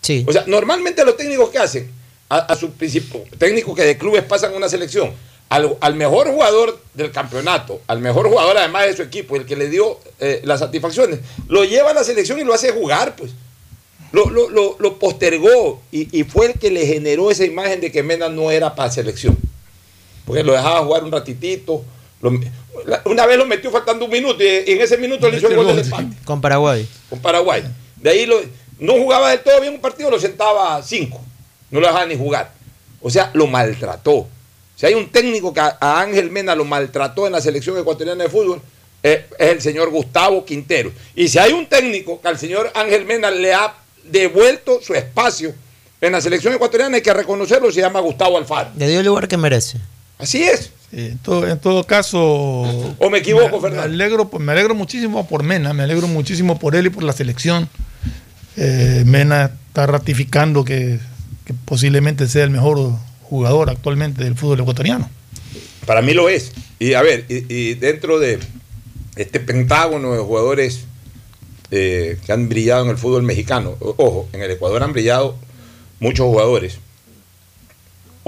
Sí. O sea, normalmente los técnicos que hacen, a, a su principio, técnicos que de clubes pasan una selección, al, al mejor jugador del campeonato, al mejor jugador además de su equipo, el que le dio eh, las satisfacciones, lo lleva a la selección y lo hace jugar, pues. Lo, lo- lo- lo postergó y, y fue el que le generó esa imagen de que Mena no era para selección. Porque lo dejaba jugar un ratitito. lo- una vez lo metió faltando un minuto y, y en ese minuto le hizo el gol del empate Con Paraguay. con Paraguay. De ahí lo, no jugaba del todo bien un partido, lo sentaba a cinco. No lo dejaba ni jugar. O sea, lo maltrató. Si hay un técnico que a, a Ángel Mena lo maltrató en la selección ecuatoriana de fútbol, eh, es el señor Gustavo Quintero. Y si hay un técnico que al señor Ángel Mena le ha devuelto su espacio en la selección ecuatoriana, hay que reconocerlo, se llama Gustavo Alfaro. Le dio el lugar que merece. Así es. En, todo, en todo caso. ¿O me equivoco, me, Fernando? Me alegro, me alegro muchísimo por Mena, me alegro muchísimo por él y por la selección. Eh, Mena está ratificando que, que posiblemente sea el mejor jugador actualmente del fútbol ecuatoriano. Para mí lo es. Y a ver, y, y dentro de este pentágono de jugadores eh, que han brillado en el fútbol mexicano, ojo, en el Ecuador han brillado muchos jugadores.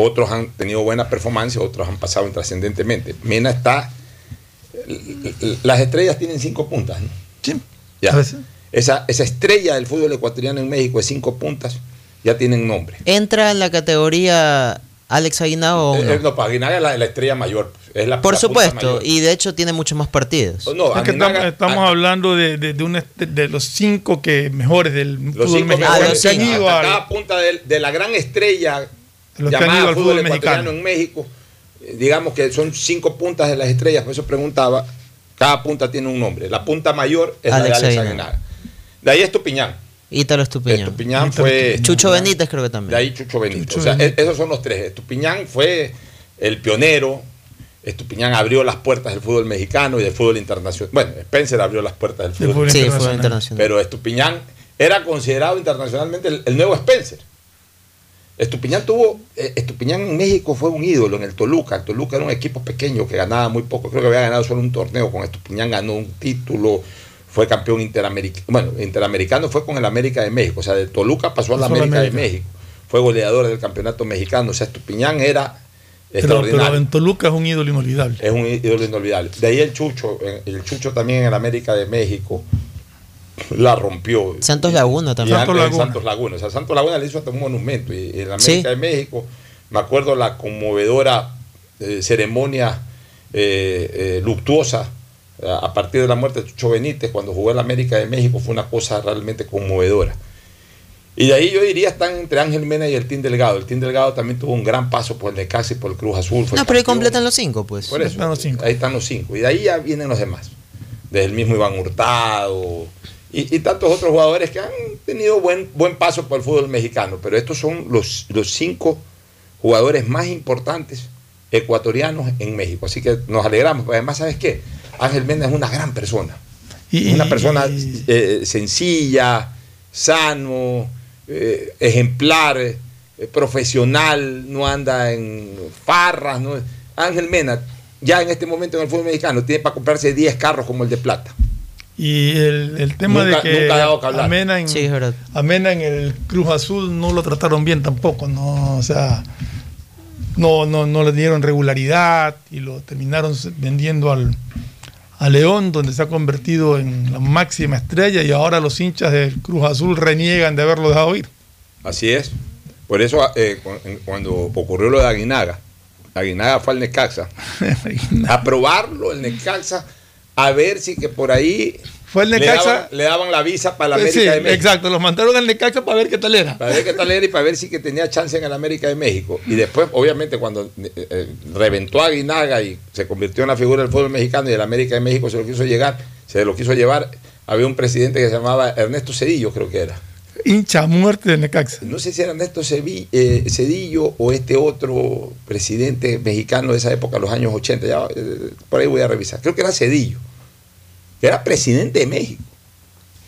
Otros han tenido buena performance, otros han pasado intrascendentemente. Mena está. Las estrellas tienen cinco puntas, ¿no? Sí. Ya. Esa, esa estrella del fútbol ecuatoriano en México de cinco puntas ya tienen nombre. ¿Entra en la categoría Alex Aguinaldo o no? Eh, no, para Aguinaga es la, la estrella mayor. pues, Es la, Por la supuesto, mayor. y de hecho tiene muchos más partidos. No, Es que Aguinaga- estamos, hablando de, de, de los cinco que mejores del Los fútbol cinco mexicano. mejores, que han ido hasta al- cada punta de, de la gran estrella Los que han llamada ido al fútbol, fútbol ecuatoriano mexicano. en México, eh, digamos que son cinco puntas de las estrellas, por eso preguntaba, cada punta tiene un nombre. La punta mayor es Alex la de Alex Aguinaga. De ahí Estupiñán. Ítalo Estupiñán. Estupiñán fue... Chucho Benítez creo que también. De ahí Chucho. Chucho o sea, Benítez. e- esos son los tres. Estupiñán fue el pionero. Estupiñán abrió las puertas del fútbol mexicano y del fútbol internacional. Bueno, Spencer abrió las puertas del fútbol, fútbol Sí, internacional. fútbol internacional. Pero Estupiñán era considerado internacionalmente el, el nuevo Spencer. Estupiñán tuvo, eh, Estupiñán en México fue un ídolo en el Toluca. El Toluca era un equipo pequeño que ganaba muy poco. Creo que había ganado solo un torneo. Con Estupiñán ganó un título, fue campeón interamericano. Bueno, interamericano fue con el América de México. O sea, de Toluca pasó a la América, de. México. fue goleador del campeonato mexicano. O sea, Estupiñán era Pero, extraordinario. pero en Toluca es un ídolo inolvidable. Es un ídolo inolvidable. De ahí el Chucho, eh, el Chucho también en América de México la rompió. Santos Laguna también. Santos en Laguna. Santos Laguna. O sea, Santos Laguna le hizo hasta un monumento. Y en la América Sí. de México, me acuerdo la conmovedora eh, ceremonia eh, eh, luctuosa a partir de la muerte de Chucho Benítez cuando jugó en la América de México. Fue una cosa realmente conmovedora. Y de ahí yo diría están entre Ángel Mena y el Team Delgado. El Team Delgado también tuvo un gran paso por el Necaxa y por el Cruz Azul. fue No, pero ahí completan los cinco, pues. Por eso, ahí están los cinco. Y de ahí ya vienen los demás. Desde el mismo Iván Hurtado y, y tantos otros jugadores que han tenido buen, buen paso por el fútbol mexicano. Pero estos son los, los cinco jugadores más importantes ecuatorianos en México. Así que nos alegramos. Además, ¿sabes qué? Ángel Mena es una gran persona. Y- una persona eh, sencilla, sano, eh, ejemplar, eh, profesional, no anda en farras. No, Ángel Mena, ya en este momento en el fútbol mexicano, tiene para comprarse 10 carros como el de plata. Y el, el tema Nunca- de que nunca ha dado que hablar. a Mena en, Sí, es verdad. a Mena en el Cruz Azul no lo trataron bien tampoco, ¿no? O sea, no, no, no le dieron regularidad y lo terminaron vendiendo al, a León, donde se ha convertido en la máxima estrella y ahora los hinchas del Cruz Azul reniegan de haberlo dejado ir. Así es. Por eso, eh, cu- en- cuando ocurrió lo de Aguinaga, Aguinaga fue al Necaxa a probarlo, el Necaxa, a ver si que por ahí Fue el le Necaxa. daban, le daban la visa para la Eh, América sí, de México. exacto, los mandaron al Necaxa para ver qué tal era. Para ver qué tal era y para ver si que tenía chance en el América de México. Y después, obviamente, cuando eh, eh, reventó a Aguinaga y se convirtió en la figura del fútbol mexicano y el América de México se lo quiso llegar, se lo quiso llevar, había un presidente que se llamaba Ernesto Cedillo, creo que era. Hincha muerte del Necaxa. No sé si era Ernesto eh, Cedillo o este otro presidente mexicano de esa época, los años 80, ya, eh, por ahí voy a revisar. Creo que era Cedillo, era presidente de México.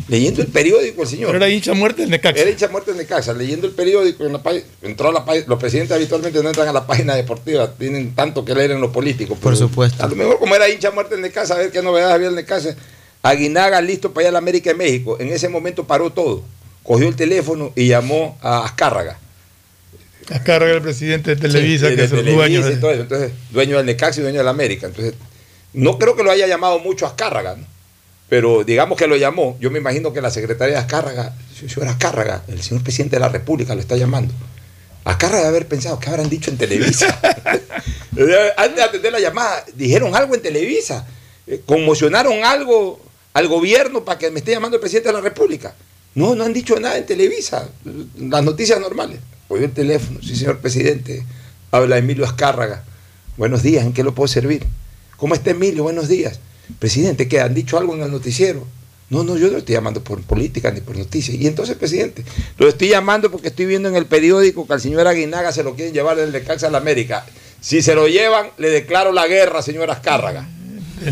Leyendo el periódico, el señor. Pero era hincha muerte del Necaxa. Era hincha muerte de casa, leyendo el periódico, en la entró a la página, los presidentes habitualmente no entran a la página deportiva, tienen tanto que leer en lo político. Por supuesto. A lo mejor como era hincha muerte de casa, a ver qué novedades había en el casa. Aguinaga listo para ir a la América de México. En ese momento paró todo. Cogió el teléfono y llamó a Azcárraga. Azcárraga era el presidente de Televisa, Sí, que es el dueño de... Entonces, dueño del Necaxa y dueño de la América. Entonces, no creo que lo haya llamado mucho Azcárraga, ¿no? Pero digamos que lo llamó. Yo me imagino que la secretaria de Azcárraga, señor Azcárraga, el señor presidente de la República lo está llamando. Azcárraga debe haber pensado, ¿qué habrán dicho en Televisa? Antes de atender la llamada, dijeron algo en Televisa, Eh, conmocionaron algo al gobierno para que me esté llamando el presidente de la República. No, no han dicho nada en Televisa, las noticias normales. Oye el teléfono, sí señor presidente, habla Emilio Azcárraga. Buenos días, ¿en qué lo puedo servir? ¿Cómo está Emilio? Buenos días. Presidente, ¿qué? ¿Han dicho algo en el noticiero? No, no, yo no estoy llamando por política ni por noticias. Y entonces, presidente, lo estoy llamando porque estoy viendo en el periódico que al señor Aguinaga se lo quieren llevar del Necaxa a la América. Si se lo llevan, le declaro la guerra, señor Azcárraga.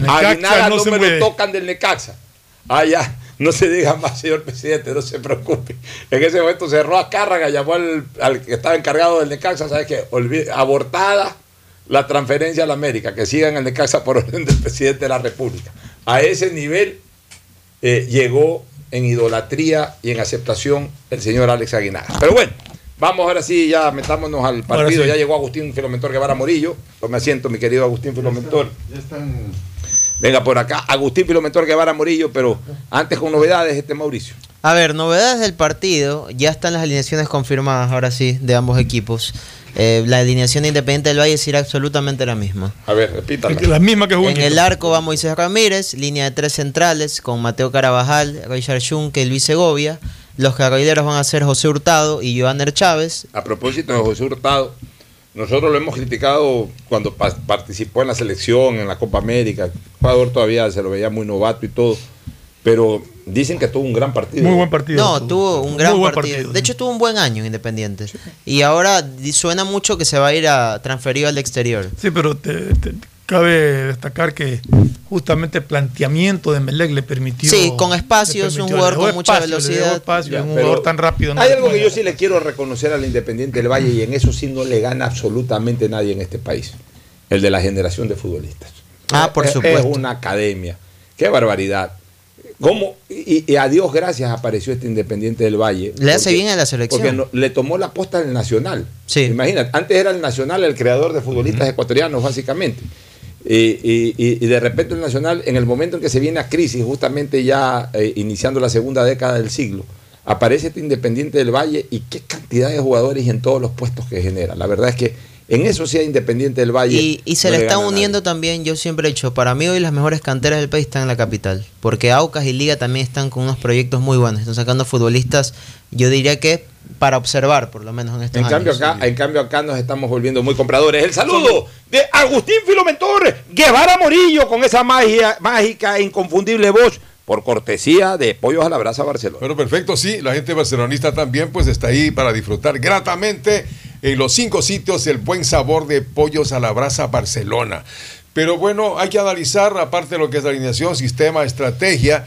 Aguinaga no no, se me mueve. lo tocan del Necaxa. Ah, ya, no se diga más, señor presidente, no se preocupe. En ese momento cerró a Cárraga, llamó al, al que estaba encargado del Necaxa, ¿sabes qué? Olvi- abortada la transferencia a la América, que sigan el Necaxa por orden del presidente de la República. A ese nivel eh, llegó en idolatría y en aceptación el señor Alex Aguinaga. Pero bueno, vamos ahora sí, ya metámonos al partido. sí. Ya llegó Agustín Filomentor Guevara Morillo. Tome asiento, mi querido Agustín Filomentor. Ya están. Venga por acá, Agustín Filomentor Guevara Morillo, pero antes con novedades, este Mauricio. A ver, novedades del partido. Ya están las alineaciones confirmadas, ahora sí, de ambos equipos. Eh, la alineación de Independiente del Valle será absolutamente la misma. A ver, repítala. La misma que jugó En el arco va Moisés Ramírez, línea de tres centrales con Mateo Carabajal, Richard Schunke y Luis Segovia. Los carrileros van a ser José Hurtado y Joaner Chávez. A propósito de José Hurtado, nosotros lo hemos criticado cuando pa- participó en la selección, en la Copa América. El jugador todavía se lo veía muy novato y todo, pero dicen que tuvo un gran partido. Muy buen partido. No, tuvo un gran partido. partido, De hecho, tuvo un buen año en Independiente. Y ahora suena mucho que se va a ir a transferido al exterior. Sí, pero te- te- cabe destacar que justamente el planteamiento de Melec le permitió. Sí, con espacios, un jugador con mucha espacio, velocidad. espacio, Ya, un jugador tan rápido. no Hay algo que yo sí le quiero reconocer al Independiente del Valle y en eso sí no le gana absolutamente nadie en este país. El de la generación de futbolistas. Ah, por Es- supuesto. Es una academia. Qué barbaridad. ¿Cómo? Y, y a Dios gracias apareció este Independiente del Valle. Le hace Porque- bien a la selección. Porque no- le tomó la posta al Nacional. Sí. Imagínate, antes era el Nacional el creador de futbolistas ecuatorianos, básicamente. Y, y- y- y de repente el Nacional, en el momento en que se viene a crisis, justamente ya eh, iniciando la segunda década del siglo, aparece este Independiente del Valle y qué cantidad de jugadores y en todos los puestos que genera. La verdad es que en eso sí a Independiente del Valle. Y, y se no le está nadie. uniendo también, yo siempre he dicho, para mí hoy las mejores canteras del país están en la capital, porque Aucas y Liga también están con unos proyectos muy buenos, están sacando futbolistas, yo diría que para observar, por lo menos en estos En cambio, en cambio acá nos estamos volviendo muy compradores. El saludo de Agustín Filomentor Guevara Morillo con esa magia, mágica e inconfundible voz por cortesía de Pollos a la Brasa Barcelona. Bueno, perfecto, sí, la gente barcelonista también pues está ahí para disfrutar gratamente en los cinco sitios el buen sabor de pollos a la brasa Barcelona. Pero bueno, hay que analizar, aparte de lo que es la alineación, sistema, estrategia,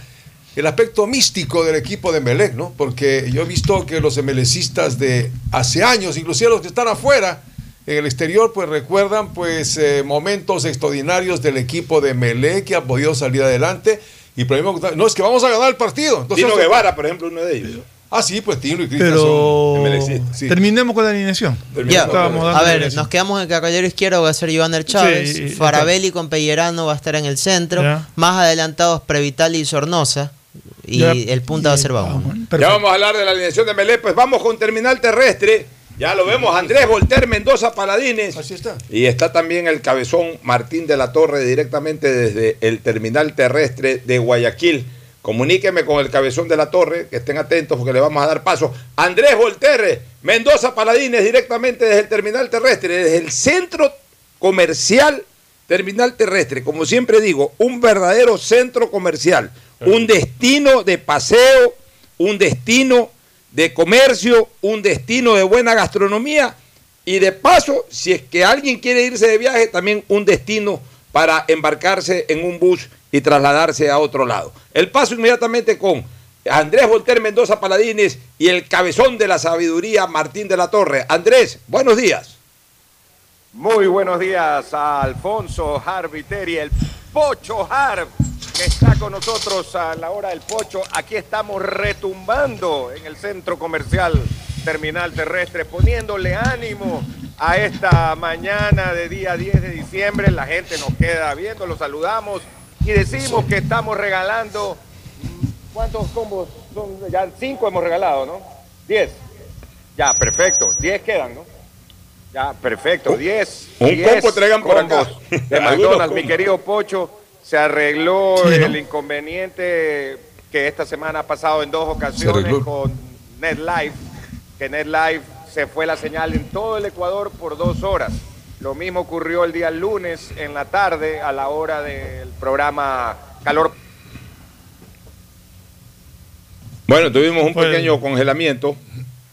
el aspecto místico del equipo de Melec, ¿no? Porque yo he visto que los emelecistas de hace años, inclusive los que están afuera, en el exterior, pues recuerdan pues eh, momentos extraordinarios del equipo de Melec que ha podido salir adelante. Y no es que vamos a ganar el partido. Entonces, Tino Guevara, por ejemplo, uno de ellos. Ah, sí, pues Tino y Cristian Pero son MLXistas, sí. terminemos con la alineación. Ya, a ver, alineación. nos quedamos en el carrilero izquierdo, va a ser Joander Chávez, Sí, y- Farabelli con Pellerano va a estar en el centro, Ya. más adelantados Previtali y Sornosa, y Ya. el punta va a ser Bauman. Ya vamos a hablar de la alineación de Melé, pues vamos con Terminal Terrestre. Ya lo vemos, Andrés Volter Mendoza Paladines. Así está. Y está también el cabezón Martín de la Torre directamente desde el Terminal Terrestre de Guayaquil. Comuníqueme con el cabezón de la Torre, que estén atentos porque le vamos a dar paso. Andrés Volter Mendoza Paladines directamente desde el Terminal Terrestre, desde el centro comercial Terminal Terrestre. Como siempre digo, un verdadero centro comercial, un destino de paseo, un destino de comercio, un destino de buena gastronomía y de paso, si es que alguien quiere irse de viaje, también un destino para embarcarse en un bus y trasladarse a otro lado. El paso inmediatamente con Andrés Volter Mendoza Paladines y el cabezón de la sabiduría Martín de la Torre. Andrés, buenos días. Muy buenos días a Alfonso Harviteri, el Pocho Harv, que está con nosotros a la hora del Pocho. Aquí estamos retumbando en el centro comercial Terminal Terrestre, poniéndole ánimo a esta mañana de día 10 de diciembre. La gente nos queda viendo, los saludamos y decimos que estamos regalando. ¿Cuántos combos son? Ya cinco hemos regalado, ¿no? Diez. Ya, perfecto. Diez quedan, ¿no? Ya, perfecto. 10. un 10 combo traigan por acá. De McDonald's, mi querido Pocho. Se arregló Sí, ¿no? el inconveniente que esta semana ha pasado en dos ocasiones con NetLife. Que NetLife se fue la señal en todo el Ecuador por dos horas. Lo mismo ocurrió el día lunes en la tarde a la hora del programa Calor Bueno, tuvimos un pequeño congelamiento.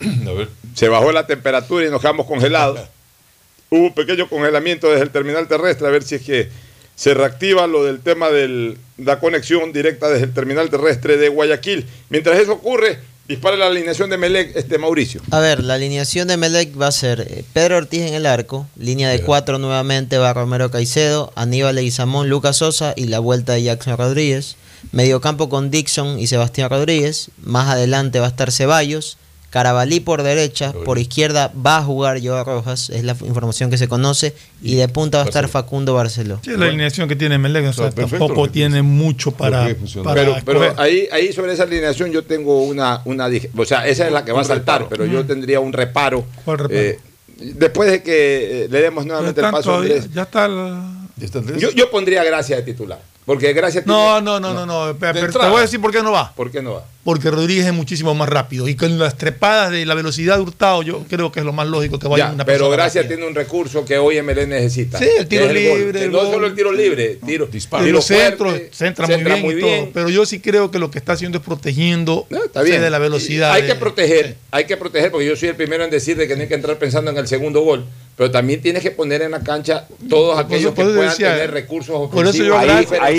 Se bajó la temperatura y nos quedamos congelados. Hubo un pequeño congelamiento desde el terminal terrestre, a ver si es que se reactiva lo del tema de la conexión directa desde el terminal terrestre de Guayaquil. Mientras eso ocurre, dispara la alineación de Melec, este Mauricio. A ver, la alineación de Melec va a ser eh, Pedro Ortiz en el arco, línea de cuatro nuevamente va Romero Caicedo, Aníbal Leguizamón, Lucas Sosa y la vuelta de Jackson Rodríguez. Mediocampo con Dixon y Sebastián Rodríguez. Más adelante va a estar Ceballos. Carabalí por derecha, por izquierda va a jugar Joao Rojas, es la información que se conoce, y de punta va a estar Facundo Barceló. Sí, es la alineación que tiene Melec, o sea, perfecto tampoco tiene mucho para, para pero, ahí, ahí sobre esa alineación yo tengo una, una dije- o sea, esa es la que va a saltar, pero yo Mm. tendría un reparo. ¿Cuál reparo? eh, después de que le demos nuevamente el paso a Andrés, ya está el- yo, yo pondría Gracia de titular, porque Gracia No, no, no, no, no. pero- te voy a decir por qué no va. ¿Por qué no va? Porque Rodríguez es muchísimo más rápido. Y con las trepadas de la velocidad de Hurtado, yo creo que es lo más lógico que vaya Ya, una pero persona Gracia rápida. tiene un recurso que hoy MLE necesita. Sí, el tiro libre, no solo el tiro libre, tiro, Y tiro los centros, fuerte, centra muy bien, y todo. Pero yo sí creo que lo que está haciendo es protegiendo Está bien. de la velocidad. Hay que proteger, hay que proteger, porque yo soy el primero en decir de que no hay que entrar pensando en el segundo gol, pero también tienes que poner en la cancha todos aquellos que puedan decía, tener recursos ofensivos. Por eso yo,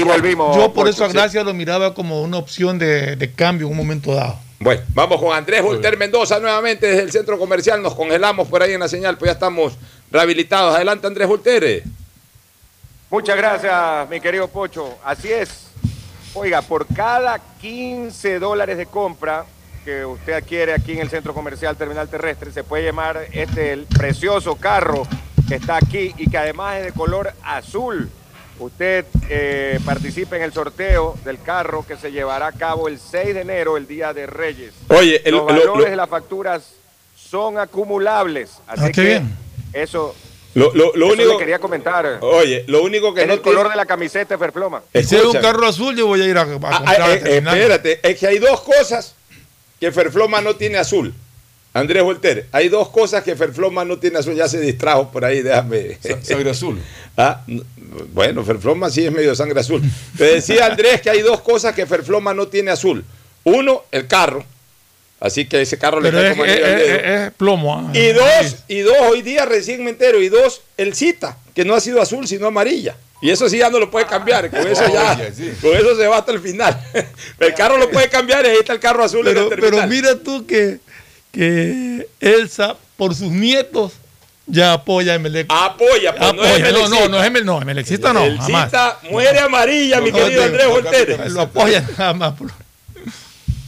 a Gracia- diferenciales. yo por eso a Sí. Gracia lo miraba como una opción de, de cambio en un momento dado. Bueno, vamos con Andrés Volter Mendoza nuevamente desde el centro comercial. Nos congelamos por ahí en la señal, pues ya estamos rehabilitados. Adelante, Andrés Volter. Muchas gracias, mi querido Pocho. Así es. Oiga, por cada 15 dólares de compra que usted adquiere aquí en el Centro Comercial Terminal Terrestre, se puede llamar este el precioso carro que está aquí y que además es de color azul. Usted eh, participa en el sorteo del carro que se llevará a cabo el 6 de enero, el Día de Reyes. Oye, el- los lo- valores lo- de las facturas son acumulables. Así Ah, qué que bien. eso, Lo, lo- lo eso único, le quería comentar. oye, lo único que es no el color tiene- de la camiseta de Ferfloma. Si es un carro azul, yo voy a ir a, a comprar Ah, a eh, espérate, es que hay dos cosas que Ferfloma no tiene azul. Andrés Volter, hay dos cosas que Ferfloma no tiene azul. Ya se distrajo por ahí, déjame. Sangre azul. Ah, bueno, Ferfloma sí es medio sangre azul. Te decía Andrés que hay dos cosas que Ferfloma no tiene azul. Uno, el carro. Así que ese carro Pero le cae es, como es- es- es plomo. ah. Y dos, y dos, hoy día recién me entero, y dos, el cita, que no ha sido azul, sino amarilla. Y eso sí ya no lo puede cambiar, con eso ya, Oye, sí. con eso se va hasta el final. El carro lo puede cambiar y ahí está el carro azul en Pero, el pero mira tú que, que Elsa, por sus nietos, ya apoya a Emelec. Apoya, pues, no es Apoya. no, no, no es no, Emelexista no, jamás. muere amarilla, mi No, querido no, Andrés no, Volter. Lo apoya nada más.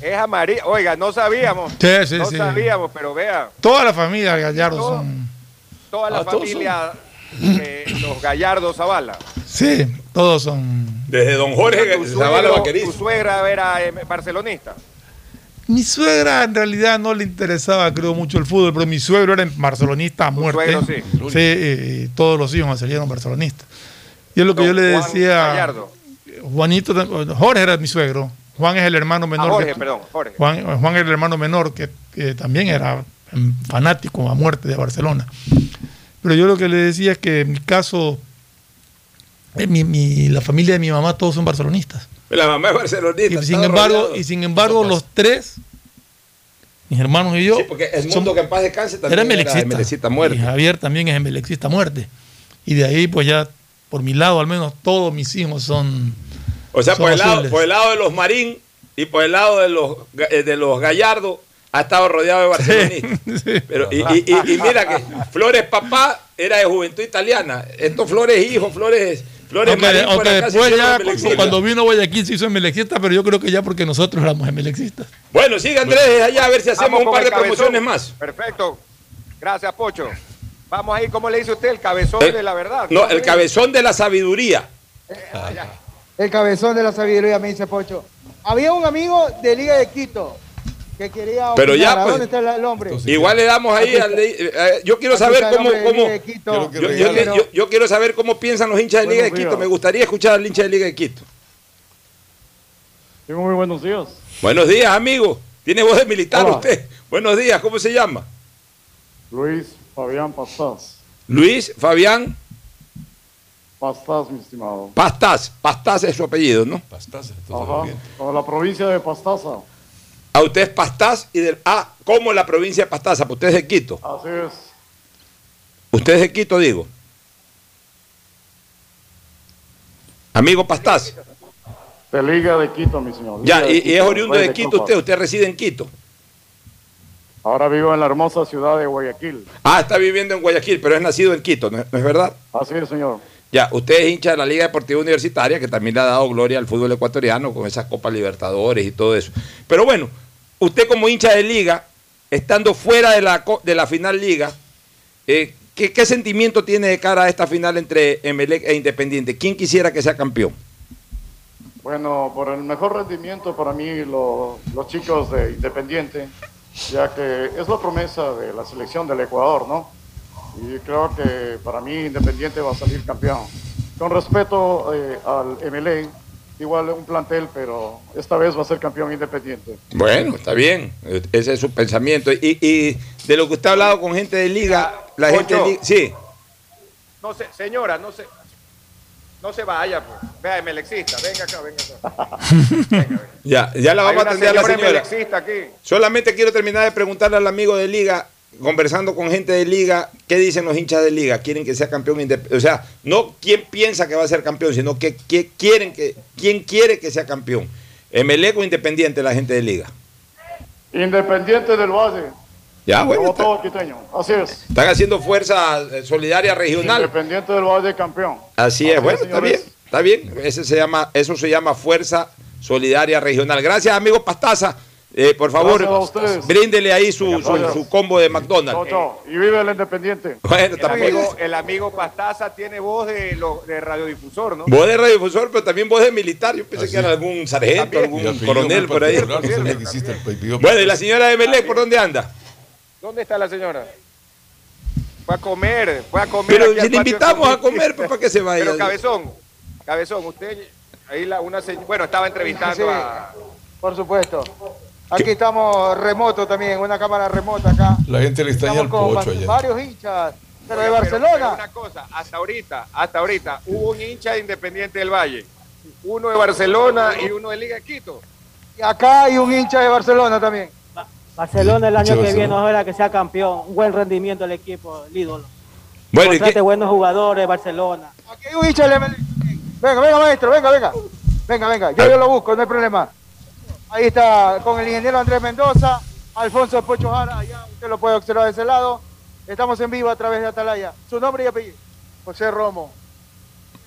Es amarillo. Oiga, no sabíamos. Sí, sí, no sí. sabíamos, pero vea, Toda la familia Gallardo son. toda la Ah, familia de los Gallardos Zavala. Sí, todos son. Desde don Jorge Zavala Vaquerizo. Tu suegra era eh, barcelonista. Mi suegra en realidad no le interesaba, creo, mucho el fútbol, pero mi suegro era barcelonista a muerte. suegro sí. Sí, y, y todos los hijos salieron barcelonistas. Y es lo que yo le Juan decía. Gallardo. Juanito, Jorge era mi suegro. Juan es el hermano Ah, menor. Jorge, que- perdón, Jorge. Juan, Juan es el hermano menor que, que también era fanático a muerte de Barcelona. Pero yo lo que le decía es que en mi caso, eh, mi- mi- la familia de mi mamá todos son barcelonistas. La mamá es barcelonista. Y sin embargo, rodeado. y sin embargo los tres, mis hermanos y yo, Sí, porque el mundo que en paz descanse también era era emelexista. emelexista muerte. Y Javier también es emelexista muerte. Y de ahí, pues ya, por mi lado, al menos todos mis hijos son. O sea, son por el, lado, por el lado de los Marín y por el lado de los, eh, de los Gallardo ha estado rodeado de barcelonistas. Pero, y, y- y- y mira que Flores papá era de juventud italiana. Estos Flores hijo, Flores, Flores Aunque, Marín aunque por acá se después ya, cuando vino Guayaquil se hizo emelexista, pero yo creo que ya porque nosotros éramos emelexistas. Bueno, sigue Andrés desde allá a ver si hacemos Vamos un par de cabezón. promociones más. Perfecto. Gracias, Pocho. Vamos ahí, ¿cómo le dice usted? El cabezón El- de la verdad. No, el cabezón de la sabiduría. El cabezón de la sabiduría, me dice Pocho. Había un amigo de Liga de Quito que quería. Pero ya, opinar. ¿A pues, ¿Dónde está el hombre? Igual le damos ahí Aquí al está. de- eh, yo quiero saber cómo, cómo yo, yo- yo- yo- yo quiero saber cómo piensan los hinchas de Liga de Quito. Me gustaría escuchar al hincha de Liga de Quito. Sí, muy buenos días. Buenos días, amigo. Tiene voz de militar Hola. usted. Buenos días, ¿cómo se llama? Luis Fabián Pastás. Luis Fabián Pastás, mi estimado. Pastas. Pastas es su apellido, ¿no? Pastas, Ajá. O la provincia de Pastaza. A usted es Pastas y del Ah, como la provincia de Pastaza, pues usted es de Quito. Así es. Usted es de Quito, digo. Amigo Pastas. De Liga de Quito, mi señor. Ya, Liga de y, y es oriundo Rey de Quito usted, usted reside en Quito. Ahora vivo en la hermosa ciudad de Guayaquil. Ah, está viviendo en Guayaquil, pero es nacido en Quito, ¿no es, no es verdad? Así es, señor. Ya, usted es hincha de la Liga Deportiva Universitaria, que también le ha dado gloria al fútbol ecuatoriano con esas Copas Libertadores y todo eso. Pero bueno, usted como hincha de liga, estando fuera de la, de la final liga, eh, ¿qué, sentimiento tiene de cara a esta final entre Emelec e Independiente? ¿Quién quisiera que sea campeón? Bueno, por el mejor rendimiento para mí lo- los chicos de Independiente, ya que es la promesa de la selección del Ecuador, ¿no? Y creo que para mí Independiente va a salir campeón. Con respeto eh, al MLE, igual un plantel, pero esta vez va a ser campeón Independiente. Bueno, está bien, ese es su pensamiento. Y, y de lo que usted ha hablado con gente de liga, la gente de liga, sí, No se, señora, no se, no se vaya. Pues. Vea, emelexista. Venga acá, venga acá. ya, ya la vamos a atender a la señora aquí. Solamente quiero terminar de preguntarle al amigo de Liga, conversando con gente de Liga, ¿qué dicen los hinchas de Liga? ¿Quieren que sea campeón independiente? O sea, no quién piensa que va a ser campeón, sino que, que quieren que, quién quiere que sea campeón. ¿Emelec o Independiente la gente de Liga? Independiente del Valle. Ya, bueno, Como está- todo quiteño. Así es. están haciendo fuerza eh, solidaria regional. Independiente del Valle campeón. Así es, Así bueno, es, está bien, está bien. Ese se llama, eso se llama fuerza Solidaria Regional. Gracias, amigo Pastaza. Eh, por favor, bríndele ahí su, su- Gracias. su combo de McDonald's. Chao, chao. Y vive el Independiente. Bueno, El también. amigo, el amigo Pastaza tiene voz de, lo- de radiodifusor, ¿no? Voz de radiodifusor, pero también voz de militar. Yo pensé Así. que era algún sargento, También. Algún coronel por ahí. no Bueno, ¿y la señora de Melec por dónde anda? ¿Dónde está la señora? Fue a comer, fue a comer. Pero si le invitamos a comer, pues, ¿para qué se vaya? Pero Cabezón, Cabezón, usted, ahí la, una se- bueno, estaba entrevistando Sí. a... Por supuesto. Aquí estamos remoto también, una cámara remota acá. La gente le extraña con pocho allá. varios hinchas, pero de pero- Barcelona. pero una cosa, hasta ahorita, hasta ahorita, hubo un hincha de Independiente del Valle, uno de Barcelona y uno de Liga de Quito. Y acá hay un hincha de Barcelona también. Barcelona el año que viene, Barcelona. ojalá que sea campeón, un buen rendimiento del equipo, el ídolo. Bueno, ¿y Contrate qué? buenos jugadores, Barcelona. Aquí hay un hincha de MLE. Venga, venga, maestro, venga, venga. Venga, venga, yo, yo lo busco, no hay problema. Ahí está con el ingeniero Andrés Mendoza, Alfonso Pocho Jara, allá usted lo puede observar de ese lado. Estamos en vivo a través de Atalaya. Su nombre y apellido. José Romo.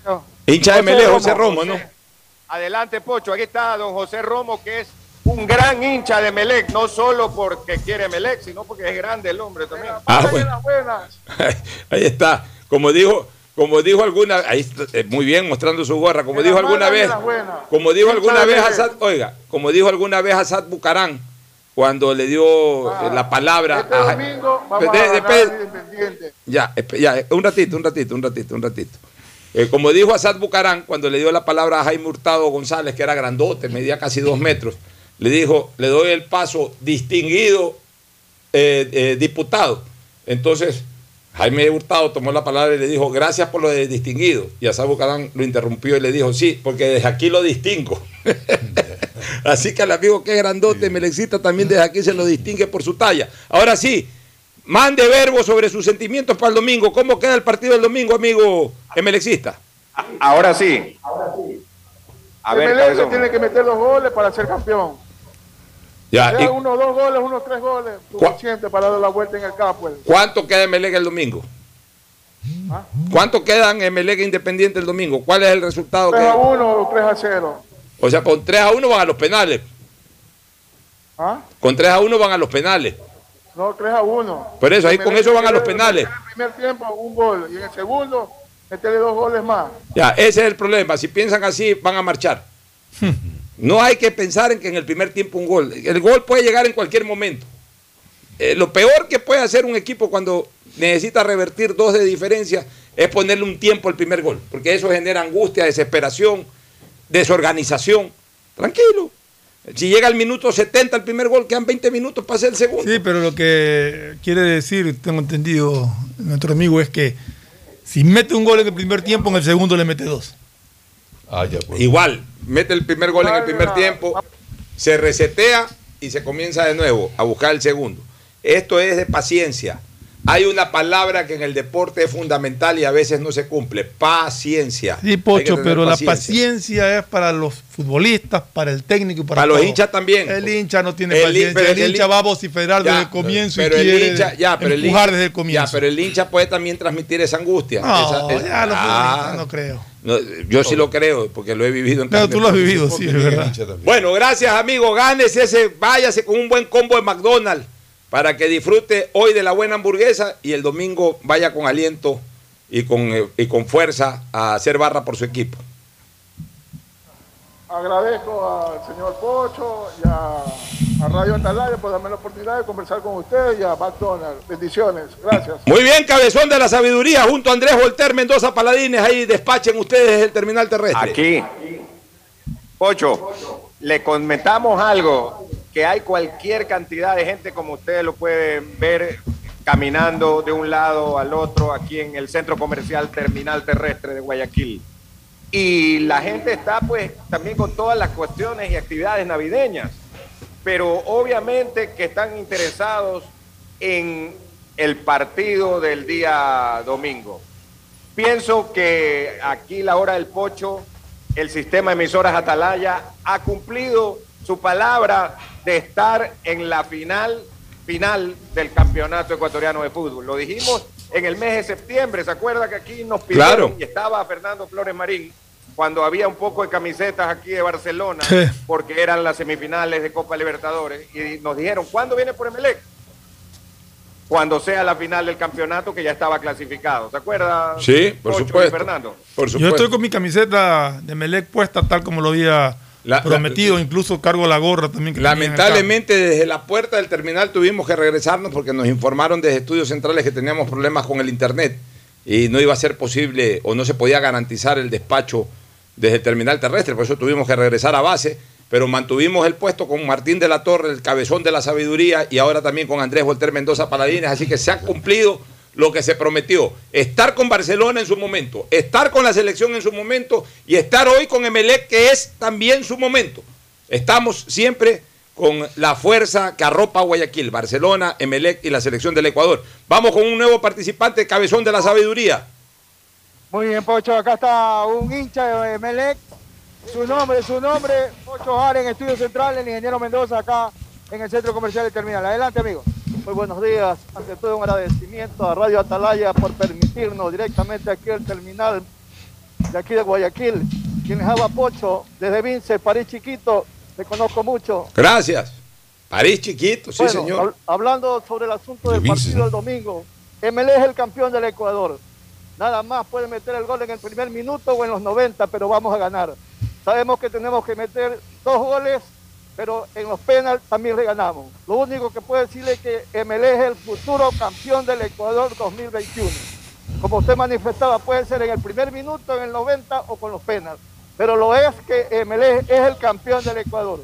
No. Hincha de José Romo, José Romo, ¿no? Adelante, Pocho, aquí está don José Romo, que es un gran hincha de Melec, no solo porque quiere Melec, sino porque es grande el hombre también. Ah, bueno. Ahí está. Como dijo, como dijo alguna, ahí está, eh, muy bien mostrando su gorra, como dijo alguna vez, como dijo alguna vez. Assad, oiga, como dijo alguna vez Assad Bucarán cuando le dio eh, la palabra Este a domingo vamos De- a de-. Ya, espe- ya, un ratito, un ratito, un ratito, un ratito. Eh, como dijo Asad Bucarán cuando le dio la palabra a Jaime Hurtado González, que era grandote, medía casi dos metros, le dijo, le doy el paso distinguido eh, eh, diputado. Entonces, Jaime Hurtado tomó la palabra y le dijo, gracias por lo de distinguido. Y Asad Bucarán lo interrumpió y le dijo, sí, porque desde aquí lo distingo. Así que al amigo que es grandote, Melexita, también desde aquí se lo distingue por su talla. Ahora sí, mande verbo sobre sus sentimientos para el domingo. ¿Cómo queda el partido del domingo, amigo Emelexista? Ahora sí. A ver, Emelec Cabezón. tiene que meter los goles para ser campeón. Ya, ¿y uno, dos goles, uno, tres goles, suficiente para dar la vuelta en el campo. ¿Cuánto queda Emelec el domingo? ¿Ah? ¿Cuánto quedan Emelec Independiente el domingo? ¿Cuál es el resultado? 3 que- a 1 o 3 a 0. O sea, con 3 a 1 van a los penales. ¿Ah? Con 3 a 1 van a los penales. No, 3 a 1. Por eso, ahí con eso van a los penales. En el primer tiempo, un gol. Y en el segundo, meterle dos goles más. Ya, ese es el problema. Si piensan así, van a marchar. No hay que pensar en que en el primer tiempo un gol. El gol puede llegar en cualquier momento. Eh, lo peor que puede hacer un equipo cuando necesita revertir dos de diferencia es ponerle un tiempo al primer gol, porque eso genera angustia, desesperación, desorganización. Tranquilo. Si llega al minuto 70 el primer gol, quedan 20 minutos para hacer el segundo. Sí, pero lo que quiere decir, tengo entendido, nuestro amigo, es que si mete un gol en el primer tiempo, en el segundo le mete dos. Ah, ya, pues. Igual, mete el primer gol en el primer tiempo, se resetea y se comienza de nuevo a buscar el segundo. Esto es de paciencia. Hay una palabra que en el deporte es fundamental y a veces no se cumple. Paciencia. Sí, Pocho, pero la paciencia es para los futbolistas, para el técnico y para, Para los hinchas también. El hincha no tiene El paciencia. pero El el hincha hin- va a vociferar Ya, desde el comienzo y pero el quiere hincha, ya, pero el empujar hincha- desde el comienzo. Ya, pero el hincha puede también transmitir esa angustia. No, Esa- ya los Ah, futbolistas no creo. No, yo sí lo creo, porque lo he vivido en Claro, tú lo has vivido, sí, es verdad. Bueno, gracias, amigo. Gánese ese, váyase con un buen combo de McDonald's para que disfrute hoy de la buena hamburguesa y el domingo vaya con aliento y con, eh, y con fuerza a hacer barra por su equipo. Agradezco al señor Pocho y a, a Radio Atalaya por darme la oportunidad de conversar con usted y a McDonald's. Bendiciones. Gracias. Muy bien, cabezón de la sabiduría, junto a Andrés Volter, Mendoza Paladines, ahí despachen ustedes el terminal terrestre. Aquí. Pocho, le comentamos algo, que hay cualquier cantidad de gente como ustedes lo pueden ver caminando de un lado al otro aquí en el centro comercial terminal terrestre de Guayaquil. Y la gente está pues también con todas las cuestiones y actividades navideñas, pero obviamente que están interesados en el partido del día domingo. Pienso que aquí la hora del pocho, el sistema de emisoras Atalaya ha cumplido su palabra de estar en la final final del campeonato ecuatoriano de fútbol. Lo dijimos en el mes de septiembre, ¿se acuerda que aquí nos pidieron Claro. y estaba Fernando Flores Marín cuando había un poco de camisetas aquí de Barcelona, Sí. porque eran las semifinales de Copa Libertadores, y nos dijeron, ¿cuándo viene por Emelec? Cuando sea la final del campeonato que ya estaba clasificado. ¿Se acuerda? Sí, por supuesto. Fernando. Por Yo supuesto. estoy con mi camiseta de Melec puesta tal como lo había La- prometido, incluso cargo la gorra también. que Lamentablemente desde la puerta del terminal tuvimos que regresarnos porque nos informaron desde estudios centrales que teníamos problemas con el internet y no iba a ser posible o no se podía garantizar el despacho desde el terminal terrestre, por eso tuvimos que regresar a base, pero mantuvimos el puesto con Martín de la Torre, el cabezón de la sabiduría y ahora también con Andrés Volter Mendoza Paladines, así que se ha cumplido lo que se prometió, estar con Barcelona en su momento, estar con la selección en su momento y estar hoy con Emelec que es también su momento. Estamos siempre con la fuerza que arropa Guayaquil, Barcelona, Emelec y la selección del Ecuador. Vamos con un nuevo participante, cabezón de la sabiduría. Muy bien, Pocho. Acá está un hincha de Melec. Su nombre, su nombre, Pocho Jara en Estudio Central, el ingeniero Mendoza, acá en el Centro Comercial del Terminal. Adelante, amigo. Muy buenos días. Ante todo un agradecimiento a Radio Atalaya por permitirnos directamente aquí el terminal de aquí de Guayaquil. Quien habla Pocho, desde Vince, París Chiquito, te conozco mucho. Gracias. París chiquito, sí, Bueno, señor. hab- hablando sobre el asunto del De Vince, partido del domingo, MLE es el campeón del Ecuador. Nada más puede meter el gol en el primer minuto o en los 90, pero vamos a ganar. Sabemos que tenemos que meter dos goles, pero en los penales también le ganamos. Lo único que puedo decirle es que MLE es el futuro campeón del Ecuador 2021. Como usted manifestaba, puede ser en el primer minuto, en el 90 o con los penales. Pero lo es que MLE es el campeón del Ecuador.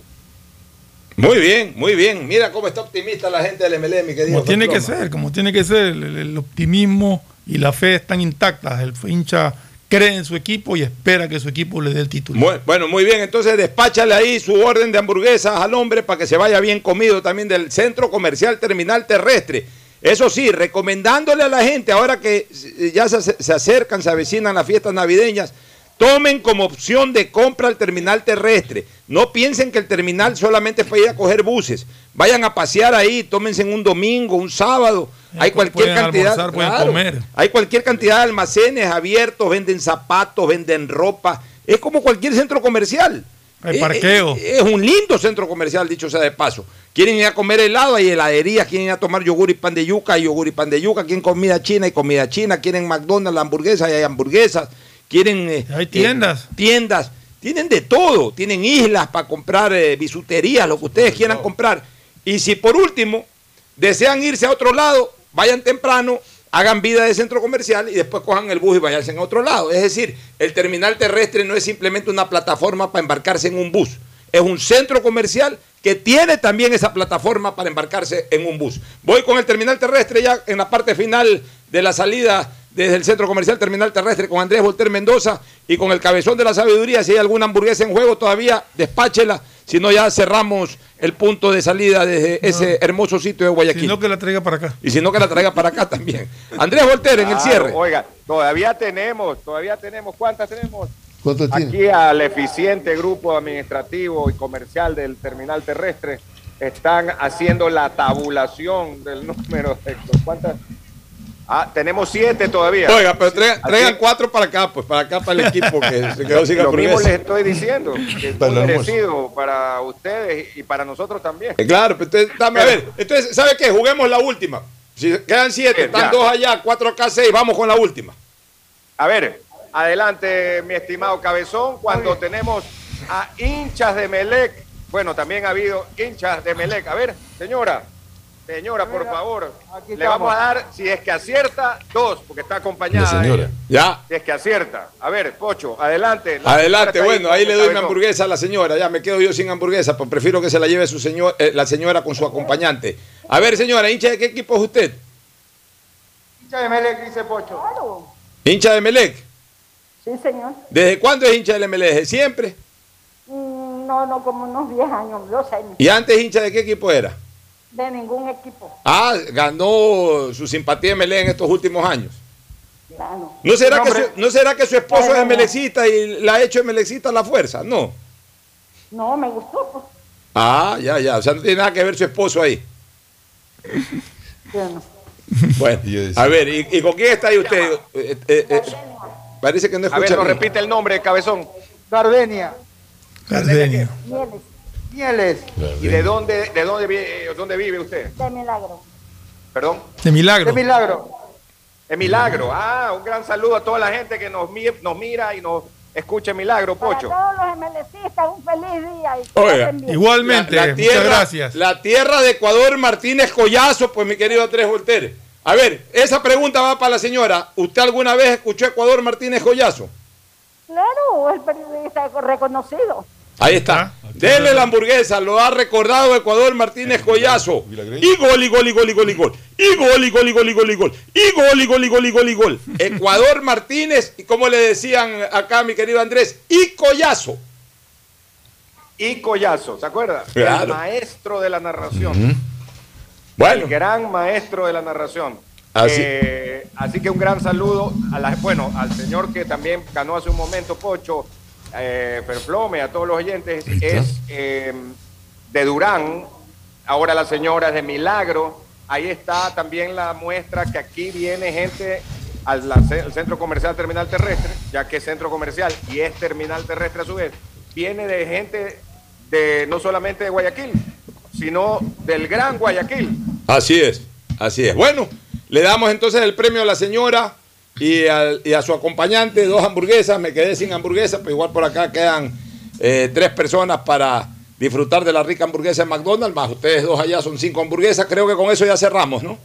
Muy bien, muy bien. Mira cómo está optimista la gente del MLE, mi querido. Como tiene que ser, como tiene que ser. El, el optimismo y la fe están intactas. El hincha cree en su equipo y espera que su equipo le dé el título. Muy- bueno, muy bien. Entonces despáchale ahí su orden de hamburguesas al hombre para que se vaya bien comido también del Centro Comercial Terminal Terrestre. Eso sí, recomendándole a la gente, ahora que ya se, se acercan, se avecinan las fiestas navideñas, tomen como opción de compra el terminal terrestre. No piensen que el terminal solamente es para ir a coger buses. Vayan a pasear ahí, tómense en un domingo, un sábado. Hay cualquier cantidad. almorzar, claro, comer. hay cualquier cantidad de almacenes abiertos, venden zapatos, venden ropa. Es como cualquier centro comercial. Hay Eh, parqueo. eh, Es un lindo centro comercial, dicho sea de paso. Quieren ir a comer helado, hay heladerías, quieren ir a tomar yogur y pan de yuca, hay yogur y pan de yuca, quieren comida china y comida china, quieren McDonald's, hamburguesas, y hay hamburguesas, quieren... eh, Hay eh, tiendas. tiendas, tienen de todo, tienen islas para comprar eh, bisutería, lo que ustedes quieran comprar. Y si por último desean irse a otro lado, vayan temprano, hagan vida de centro comercial y después cojan el bus y váyanse a otro lado. Es decir, el terminal terrestre no es simplemente una plataforma para embarcarse en un bus, es un centro comercial que tiene también esa plataforma para embarcarse en un bus. Voy con el terminal terrestre ya en la parte final de la salida desde el centro comercial terminal terrestre con Andrés Volter Mendoza y con el cabezón de la sabiduría. Si hay alguna hamburguesa en juego todavía, despáchela. Si no, ya cerramos el punto de salida desde ese hermoso sitio de Guayaquil. Sino que la traiga para acá. Y si no, que la traiga para acá también. Andrés Volter en el cierre. Oiga, todavía tenemos, todavía tenemos, ¿cuántas tenemos? ¿Cuánto tiene? Aquí al eficiente grupo administrativo y comercial del terminal terrestre están haciendo la tabulación del número de cuántas. Ah, tenemos siete todavía. Oiga, pero traigan, cuatro para acá, pues para acá, para el equipo que se quedó sin Lo mismo les estoy diciendo, que es almuerzo. merecido para ustedes y para nosotros también. Eh, Claro, pero entonces, dame a ver. Entonces, ¿sabe qué? Juguemos la última. Si quedan siete, están ya. dos allá, cuatro acá, seis. Vamos con la última. A ver, adelante, mi estimado Cabezón, cuando tenemos a hinchas de Melec. Bueno, también ha habido hinchas de Melec. A ver, señora, señora, por favor, le vamos a dar, si es que acierta, dos, porque está acompañada. La señora. Ya. Si es que acierta. A ver, Pocho, adelante. La Adelante, bueno, ahí le doy mi cabezón. hamburguesa a la señora. Ya me quedo yo sin hamburguesa, pues prefiero que se la lleve su señor, eh, la señora con su acompañante. A ver, señora, hincha de qué equipo es usted? Hincha de Melec, dice Pocho. Hincha de Melec. Sí, señor. ¿Desde cuándo es hincha del? ¿Desde siempre? Mm, No, no, como unos 10 años, 12 años. ¿Y antes hincha de qué equipo era? De ningún equipo. Ah, ganó su simpatía de MLE en estos últimos años. Claro. ¿No será, que su, ¿No será que su esposo es emelecista y la ha hecho emelecista a la fuerza? No. No, me gustó, pues. Ah, ya, ya. O sea, no tiene nada que ver su esposo ahí. Bueno. Bueno, a ver, ¿y, y con quién está ahí usted? Eh, eh, eh, parece que no A ver, escucha nos repite el nombre, Cabezón. Gardenia. Gardenia. Mieles, Mieles. ¿Y de dónde, de dónde, eh, dónde vive usted? de milagro. Perdón. De milagro. De milagro. Es Milagro. Ah, un gran saludo a toda la gente que nos, mi- nos mira y nos escucha en Milagro, Pocho. Para todos los MLCistas, un feliz día. Y Oiga. Igualmente, La, la tierra, muchas gracias. La tierra de Ecuador, Martínez Collazo, pues mi querido Andrés Voltaire. A ver, esa pregunta va para la señora. ¿Usted alguna vez escuchó Ecuador Martínez Collazo? Claro, el periodista reconocido. Ahí está. Dele la hamburguesa, lo ha recordado Ecuador Martínez Collazo. Y gol, y gol, y gol, y gol, y gol. Y gol, y gol, y gol, y gol, y gol. Y gol, y gol, y gol, y gol, y gol. Ecuador Martínez, y como le decían acá mi querido Andrés, y Collazo. Y Collazo, ¿se acuerda? Claro. El maestro de la narración. Bueno. El gran maestro de la narración. Así. Eh, así que un gran saludo a la, bueno, al señor que también ganó hace un momento, Pocho, eh, Ferflome, a todos los oyentes, es eh, de Durán, ahora la señora es de Milagro. Ahí está también la muestra que aquí viene gente al, al centro comercial Terminal Terrestre, ya que es centro comercial y es terminal terrestre a su vez. Viene de gente de no solamente de Guayaquil, sino del gran Guayaquil. Así es, así es. Bueno, le damos entonces el premio a la señora y, al- y a su acompañante, dos hamburguesas. Me quedé sin hamburguesas, pero igual por acá quedan eh, tres personas para disfrutar de la rica hamburguesa de McDonald's, más ustedes dos allá son cinco hamburguesas. Creo que con eso ya cerramos, ¿no?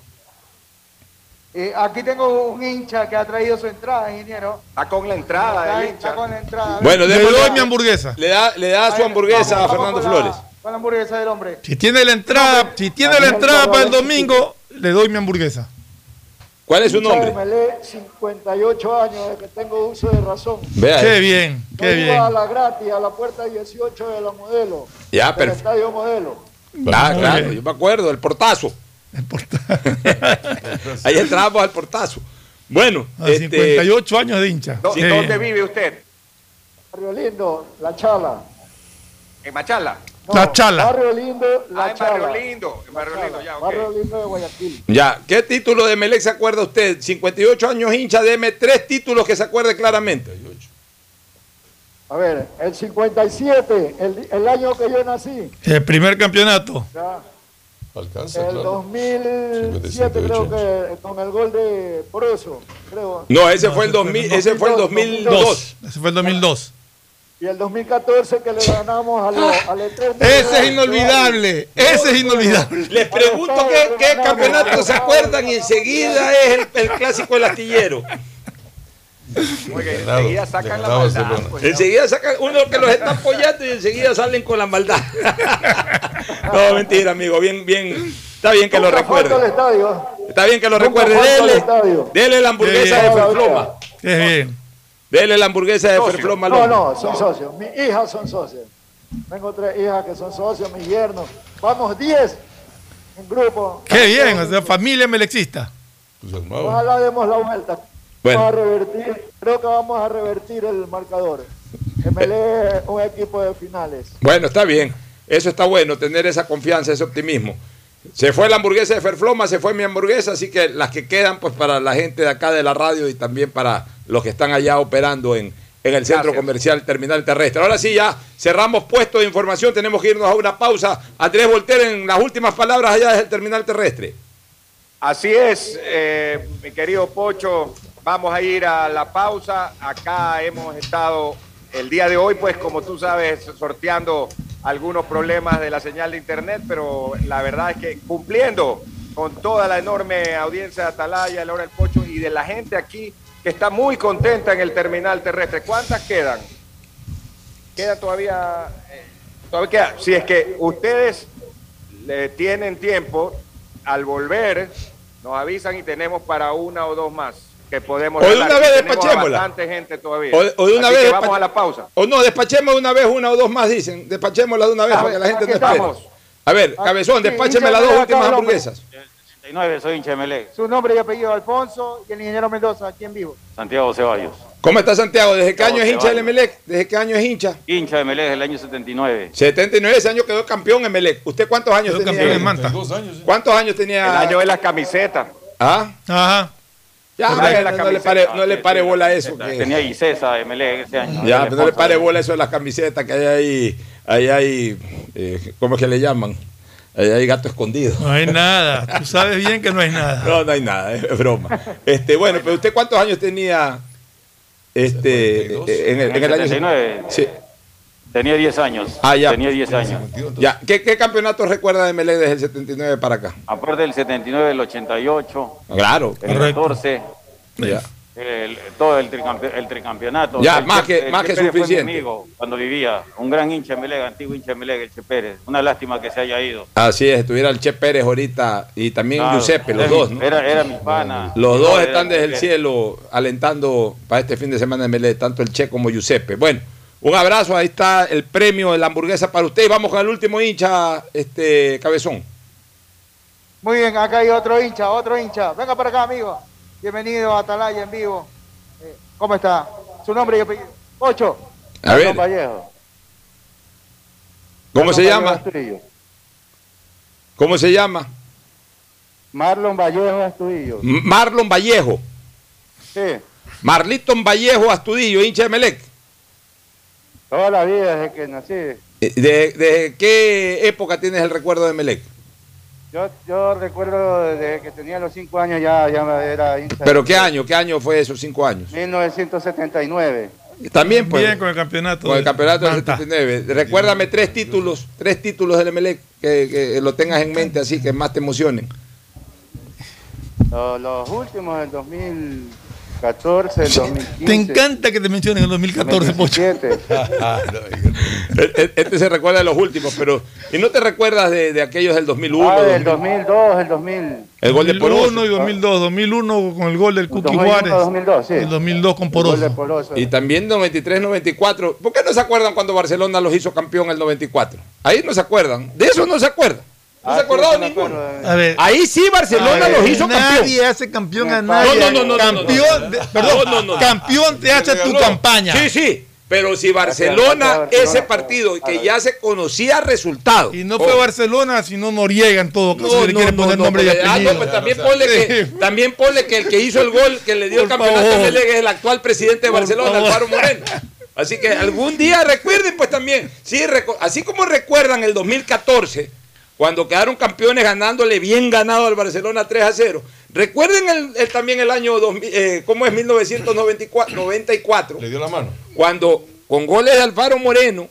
Eh, aquí tengo un hincha que ha traído su entrada, ingeniero. Está con la entrada Está, del está hincha. con la entrada. Bueno, Le doy mi hamburguesa. Le da, le da su hamburguesa vamos, a Fernando con la- Flores. Con la hamburguesa del hombre. Si tiene la entrada, si tiene la entrada para el domingo, le doy mi hamburguesa. ¿Cuál es su nombre? Melé, 58 años de que tengo uso de razón. Vea Qué ahí. bien, Yo qué iba bien. a la gratis, a la puerta 18 de la modelo. Ya, perfecto. estadio modelo. Ah, claro, bien. yo me acuerdo, el portazo. Ahí entrábamos al portazo. Bueno, A este, 58 años de hincha. ¿Dó- Sí. ¿Dónde vive usted? Barrio Lindo, La Chala. ¿En Machala? No, La Chala. Barrio Lindo, La Ah, Chala. Barrio Lindo. Barrio Lindo, ya, ok. Barrio Lindo de Guayaquil. Ya, ¿qué título de Melec se acuerda usted? 58 años hincha, deme tres títulos que se acuerde claramente. A ver, el 57, el, el año que yo nací. El primer campeonato. ya, Alcanza, el claro. 2007 creo que con el gol de Poroso, creo. No, ese fue el 2000, ese fue el 2002. Dos. Ese fue el 2002. Y el 2014 que le ganamos a lo- al Eterno. Ese es inolvidable. Ese es inolvidable. Les pregunto qué, qué campeonato se acuerdan y enseguida es el, el clásico del astillero. Enseguida sacan la maldad. Pues. Enseguida sacan uno que los está apoyando y enseguida salen con la maldad. No, mentira, amigo. Bien, bien. Está bien que lo recuerde. Está bien que lo recuerde. Dele, dele la hamburguesa de bien. Ferfloma. Qué bien. Dele la hamburguesa de. Ferfloma. al No, no, son socios. Mis hijas son socias. Tengo tres hijas que son socios, mis yernos. Vamos 10 en grupo. Qué bien. O sea, familia melexista. Pues, Ojalá demos la vuelta. Bueno. Vamos a revertir, creo que vamos a revertir el marcador. MLE un equipo de finales. Bueno, está bien. Eso está bueno, tener esa confianza, ese optimismo. Se fue la hamburguesa de Ferfloma, se fue mi hamburguesa, así que las que quedan, pues para la gente de acá de la radio y también para los que están allá operando en, en el centro Gracias. comercial Terminal Terrestre. Ahora sí, ya cerramos puesto de información, tenemos que irnos a una pausa. Andrés Volter en las últimas palabras allá desde el Terminal Terrestre. Así es, eh, mi querido Pocho. Vamos a ir a la pausa. Acá hemos estado el día de hoy, pues como tú sabes, sorteando algunos problemas de la señal de internet, pero la verdad es que cumpliendo con toda la enorme audiencia de Atalaya, la hora del Pocho y de la gente aquí que está muy contenta en el terminal terrestre. ¿Cuántas quedan? Queda todavía, eh, todavía queda. Si es que ustedes le tienen tiempo, al volver nos avisan y tenemos para una o dos más que podemos O de una vez despachémosla. bastante gente todavía. O de, o de una Así vez. que vamos a la pausa. O no, despachemos de una vez una o dos más, dicen. Despachémosla de una vez Ah, para que la gente no espere. A ver, Cabezón, sí, despácheme las dos últimas hamburguesas. 69, soy hincha de Melec. Su nombre y apellido Alfonso y el ingeniero Mendoza, aquí en vivo. Santiago Ceballos. ¿Cómo está Santiago? ¿Desde qué año es hincha del. Emelec? ¿Desde qué año es hincha? Hincha de Melec del año 79. 79, ese año quedó campeón en Melec. ¿Usted cuántos años Quedó tenía? campeón en Manta. Dos años. ¿Cuántos años tenía? El año de las camisetas. ¿Ah? Ajá. Ya, la no, le pare, no le pare bola a eso. que- Tenía Icesa Emelec ese año. Ya, pero no le pare bola a eso de las camisetas que hay ahí. Ahí hay. eh, ¿Cómo es que le llaman? Ahí hay gato escondido. No hay nada. Tú sabes bien que no hay nada. No, no hay nada, es broma. Este, bueno, pero usted cuántos años tenía este en el, en el año 79. Sí. Tenía 10 años. Ah, ya. Tenía 10 años. Ya, ¿qué, qué campeonato recuerda de Melec desde el 79 para acá? Aparte del 79, el 88, Claro. el 14, Ya. el- todo el, tricampe- el tricampeonato. Ya, El más Che- que- el más que Pérez fue mi suficiente. amigo cuando vivía, un gran hincha de Melec, antiguo hincha de Melec, el Che Pérez. Una lástima que se haya ido. Así es, estuviera el Che Pérez ahorita y también Claro, Giuseppe, los era dos, mi- ¿no? Era, era mi pana. Los dos están desde el cielo alentando para este fin de semana de Melec, tanto el Che como Giuseppe. Bueno, un abrazo, ahí está el premio de la hamburguesa para usted y vamos con el último hincha, este Cabezón. Muy bien, acá hay otro hincha, otro hincha. Venga para acá, amigo. Bienvenido a Atalaya en vivo. Eh, ¿Cómo está? Su nombre y apellido. Ocho. A ver, Vallejo. ¿cómo se llama? Astudillo. ¿Cómo se llama? Marlon Vallejo Astudillo. M- Marlon Vallejo. Sí, Marliton Vallejo Astudillo, hincha de Melec. Toda la vida desde que nací. Eh, ¿De, de qué época tienes el recuerdo de Melec? Yo, yo recuerdo desde que tenía los cinco años ya, ya era hincha. ¿Pero qué año? ¿Qué año fue esos cinco años? 1979. También, pues. Bien con el campeonato. Con el campeonato del Manta. 79. Recuérdame tres títulos, tres títulos del Emelec que, que lo tengas en mente así, que más te emocionen. Los, los últimos del 2014, el 2015. Te encanta que te mencionen el 2014, Pocho. 2017. Este se recuerda de los últimos, pero. ¿Y no te recuerdas de, de aquellos del 2001? Ah, del 2000? 2002, el 2000. El gol de 2001 Poroso. y 2002. 2001 con el gol del 2001, Juárez. 2002, sí. El 2002 con El gol de Poroso. Poroso. Y también 93-94. ¿Por qué no se acuerdan cuando Barcelona los hizo campeón el 94? Ahí no se acuerdan. De eso no se acuerdan. No Ah, se me ninguno. A ver. Ahí sí Barcelona ver, los hizo campeón. Nadie hace campeón a No, nadie. no, no, no, no, campeón, no, de- no. perdón, No, no, no. campeón te hace tu campaña. Sí, sí. Pero si Barcelona, Barcelona, ese partido que ya se conocía resultado. Y no fue Oh. Barcelona, sino Noriega en todo caso. No, si le no, quieren no, poner no, nombre y ah, apellido. no, pues también ponle, que, también ponle que el que hizo el gol, que le dio el campeonato a. Melec es el actual presidente de Barcelona. Alvaro Moreno. Así que algún día recuerden pues también, sí, así como recuerdan el 2014, cuando quedaron campeones ganándole bien ganado al Barcelona 3 a 0. Recuerden el, el- también el año 2000, eh, ¿cómo es 1994? 94, Le dio la mano. Cuando con goles de Alfaro Moreno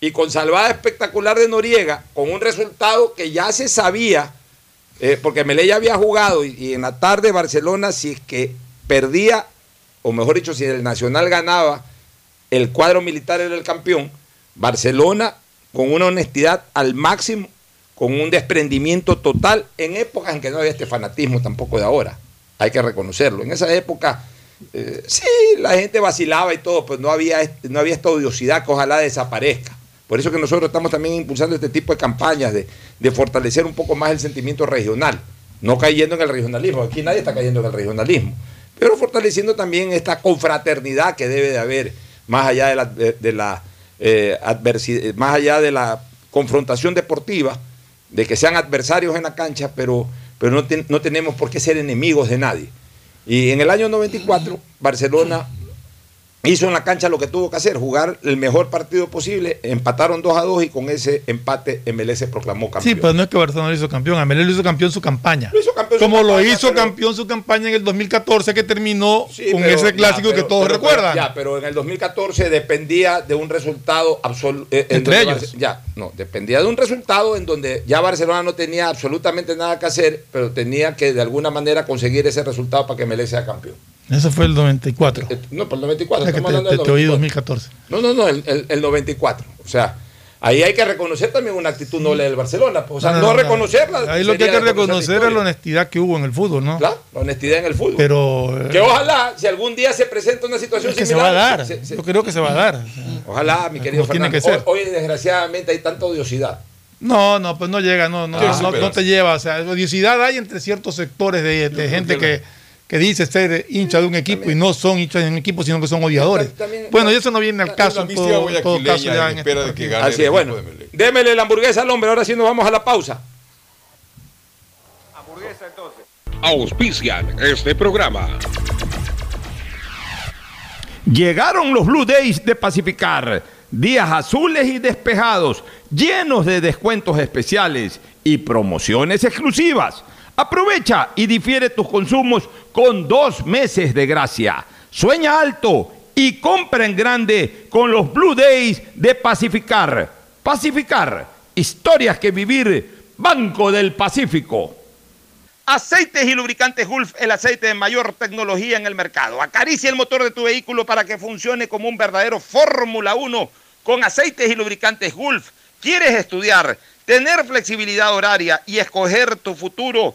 y con salvada espectacular de Noriega, con un resultado que ya se sabía, eh, porque Melé ya había jugado y, y en la tarde Barcelona, si es que perdía, o mejor dicho, si el Nacional ganaba, el cuadro militar era el campeón, Barcelona con una honestidad al máximo, con un desprendimiento total, en épocas en que no había este fanatismo tampoco de ahora, hay que reconocerlo. En esa época, eh, sí, la gente vacilaba y todo, pero no había, no había esta odiosidad que ojalá desaparezca. Por eso que nosotros estamos también impulsando este tipo de campañas de, de fortalecer un poco más el sentimiento regional, no cayendo en el regionalismo. Aquí nadie está cayendo en el regionalismo, pero fortaleciendo también esta confraternidad que debe de haber más allá de la, de, la eh, adversi- más allá de la confrontación deportiva, de que sean adversarios en la cancha, pero, pero no, no tenemos por qué ser enemigos de nadie. Y en el año 94, Barcelona hizo en la cancha lo que tuvo que hacer, jugar el mejor partido posible, empataron 2 a 2 y con ese empate MLS se proclamó Sí, campeón. pero no es que Barcelona lo hizo campeón. Amelé lo hizo campeón su campaña. Lo hizo campeón su Como lo campaña, hizo pero- campeón su campaña en el 2014, que terminó Sí, con pero- ese clásico ya, pero- que todos recuerdan. Ya, pero en el 2014 dependía de un resultado absoluto. Entre ellos. ya, no, dependía de un resultado en donde ya Barcelona no tenía absolutamente nada que hacer, pero tenía que de alguna manera conseguir ese resultado para que Melé sea campeón. Eso fue el 94. Eh, No, por el 94. Es que estamos te, hablando del te- te oí 94. 2014. No, no, no, el, el- el 94. O sea, ahí hay que reconocer también una actitud noble del Barcelona. pues, O sea, no, reconocerla. Ahí lo que hay que reconocer es la honestidad que hubo en el fútbol, ¿no? Claro, la honestidad en el fútbol. Pero. eh, Que ojalá, si algún día se presenta una situación es que se similar. va a dar. se- se- Yo creo que se va a dar. Ojalá, mi querido tiene Fernando. que ser. Hoy, hoy, desgraciadamente, hay tanta odiosidad. No, no, pues no llega, no, no, no, no- no te lleva. O sea, odiosidad hay entre ciertos sectores de, de gente que, que dice ser hincha de un equipo y no son hinchas de un equipo, sino que son odiadores. bueno, y eso no viene al caso en todo, todo caso ya en este. Así es, bueno. Démele la hamburguesa al hombre, ahora sí nos vamos a la pausa. Hamburguesa entonces. Auspician este programa. Llegaron los Blue Days de Pacificar. Días azules y despejados, llenos de descuentos especiales y promociones exclusivas. Aprovecha y difiere tus consumos con dos meses de gracia. Sueña alto y compra en grande con los Blue Days de Pacificar. Pacificar, historias que vivir, Banco del Pacífico. Aceites y lubricantes Gulf, el aceite de mayor tecnología en el mercado. Acaricia el motor de tu vehículo para que funcione como un verdadero Fórmula 1 con aceites y lubricantes Gulf. ¿Quieres estudiar, tener flexibilidad horaria y escoger tu futuro?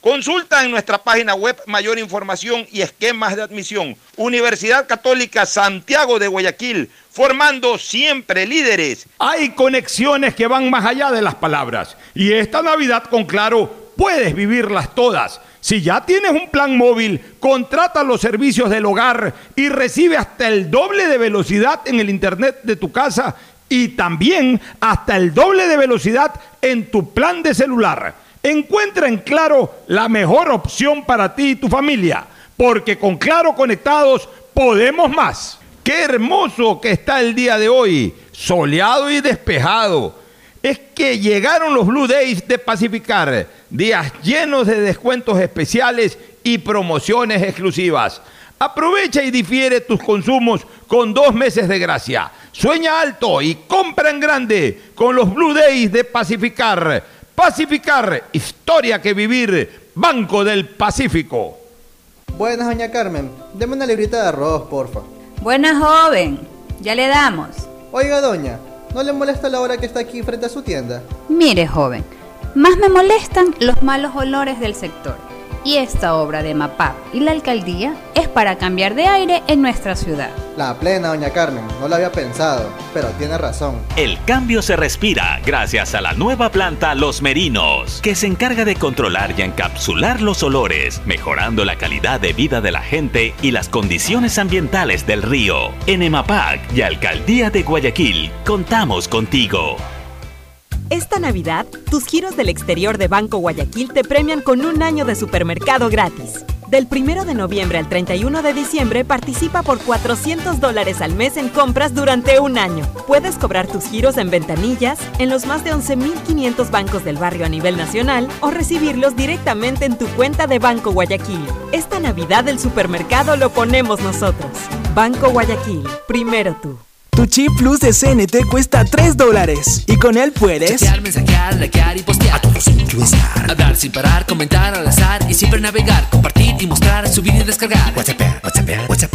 Consulta en nuestra página web mayor información y esquemas de admisión. Universidad Católica Santiago de Guayaquil, formando siempre líderes. Hay conexiones que van más allá de las palabras y esta Navidad con Claro puedes vivirlas todas. Si ya tienes un plan móvil, contrata los servicios del hogar y recibe hasta el doble de velocidad en el internet de tu casa y también hasta el doble de velocidad en tu plan de celular. Encuentra en Claro la mejor opción para ti y tu familia, porque con Claro conectados podemos más. Qué hermoso que está el día de hoy, soleado y despejado. Es que llegaron los Blue Days de Pacificar, días llenos de descuentos especiales y promociones exclusivas. Aprovecha y difiere tus consumos con dos meses de gracia. Sueña alto y compra en grande con los Blue Days de Pacificar. Pacificar, historia que vivir, Banco del Pacífico. Buenas, doña Carmen. Deme una librita de arroz, porfa. Buenas, joven. Ya le damos. Oiga, doña, ¿no le molesta la hora que está aquí frente a su tienda? Mire, joven, más me molestan los malos olores del sector. Y esta obra de MAPAP y la alcaldía es para cambiar de aire en nuestra ciudad. La plena, doña Carmen, no lo había pensado, pero tiene razón. El cambio se respira gracias a la nueva planta Los Merinos, que se encarga de controlar y encapsular los olores, mejorando la calidad de vida de la gente y las condiciones ambientales del río. En EMAPAC y Alcaldía de Guayaquil, contamos contigo. Esta Navidad, tus giros del exterior de Banco Guayaquil te premian con un año de supermercado gratis. Del 1 de noviembre al 31 de diciembre participa por 400 dólares al mes en compras durante un año. Puedes cobrar tus giros en ventanillas, en los más de 11.500 bancos del barrio a nivel nacional o recibirlos directamente en tu cuenta de Banco Guayaquil. Esta Navidad el supermercado lo ponemos nosotros. Banco Guayaquil, primero tú. Tu chip plus de CNT cuesta 3 dólares y con él puedes Chatear, mensajear, likear y postear. A todos incluesar. Hablar sin parar, comentar al azar y siempre navegar, compartir y mostrar, subir y descargar. WhatsApp, WhatsApp, WhatsApp.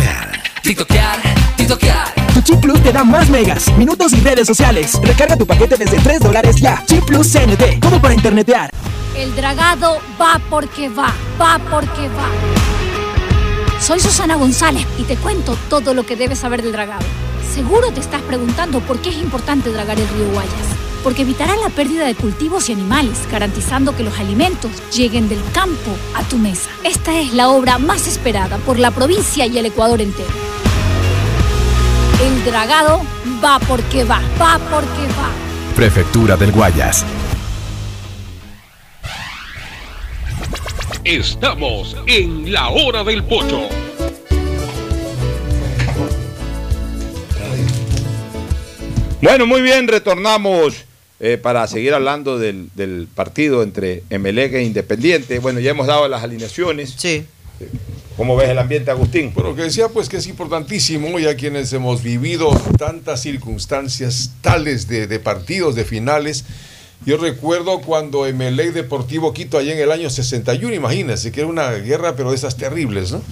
TikTokear, TikTokear. Tu chip plus te da más megas, minutos y redes sociales. Recarga tu paquete desde 3 dólares ya. Chip plus CNT, como para internetear. El dragado va porque va, va porque va. Soy Susana González y te cuento todo lo que debes saber del dragado. Seguro te estás preguntando por qué es importante dragar el río Guayas. Porque evitará la pérdida de cultivos y animales, garantizando que los alimentos lleguen del campo a tu mesa. Esta es la obra más esperada por la provincia y el Ecuador entero. El dragado va porque va, va porque va. Prefectura del Guayas. Estamos en la hora del pocho. Bueno, muy bien, retornamos eh, para seguir hablando del, del partido entre Emelec e Independiente. Bueno, ya hemos dado las alineaciones. Sí. ¿Cómo ves el ambiente, Agustín? Bueno, que decía pues que es importantísimo, ya quienes hemos vivido tantas circunstancias tales de, de partidos, de finales. Yo recuerdo cuando Emelec Deportivo Quito, allá en el año 61, imagínense, que era una guerra, pero de esas terribles, ¿no?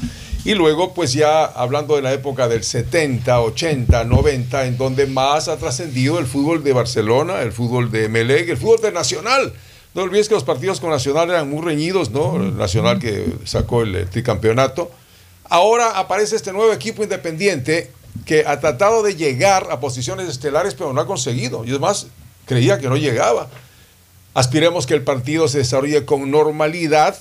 Y luego, pues ya hablando de la época del 70, 80, 90, en donde más ha trascendido el fútbol de Barcelona, el fútbol de Emelec, el fútbol de Nacional. No olvides que los partidos con Nacional eran muy reñidos, ¿no? El Nacional que sacó el, el tricampeonato. Ahora aparece este nuevo equipo independiente que ha tratado de llegar a posiciones estelares, pero no ha conseguido. Y es más, creía que no llegaba. Aspiremos que el partido se desarrolle con normalidad,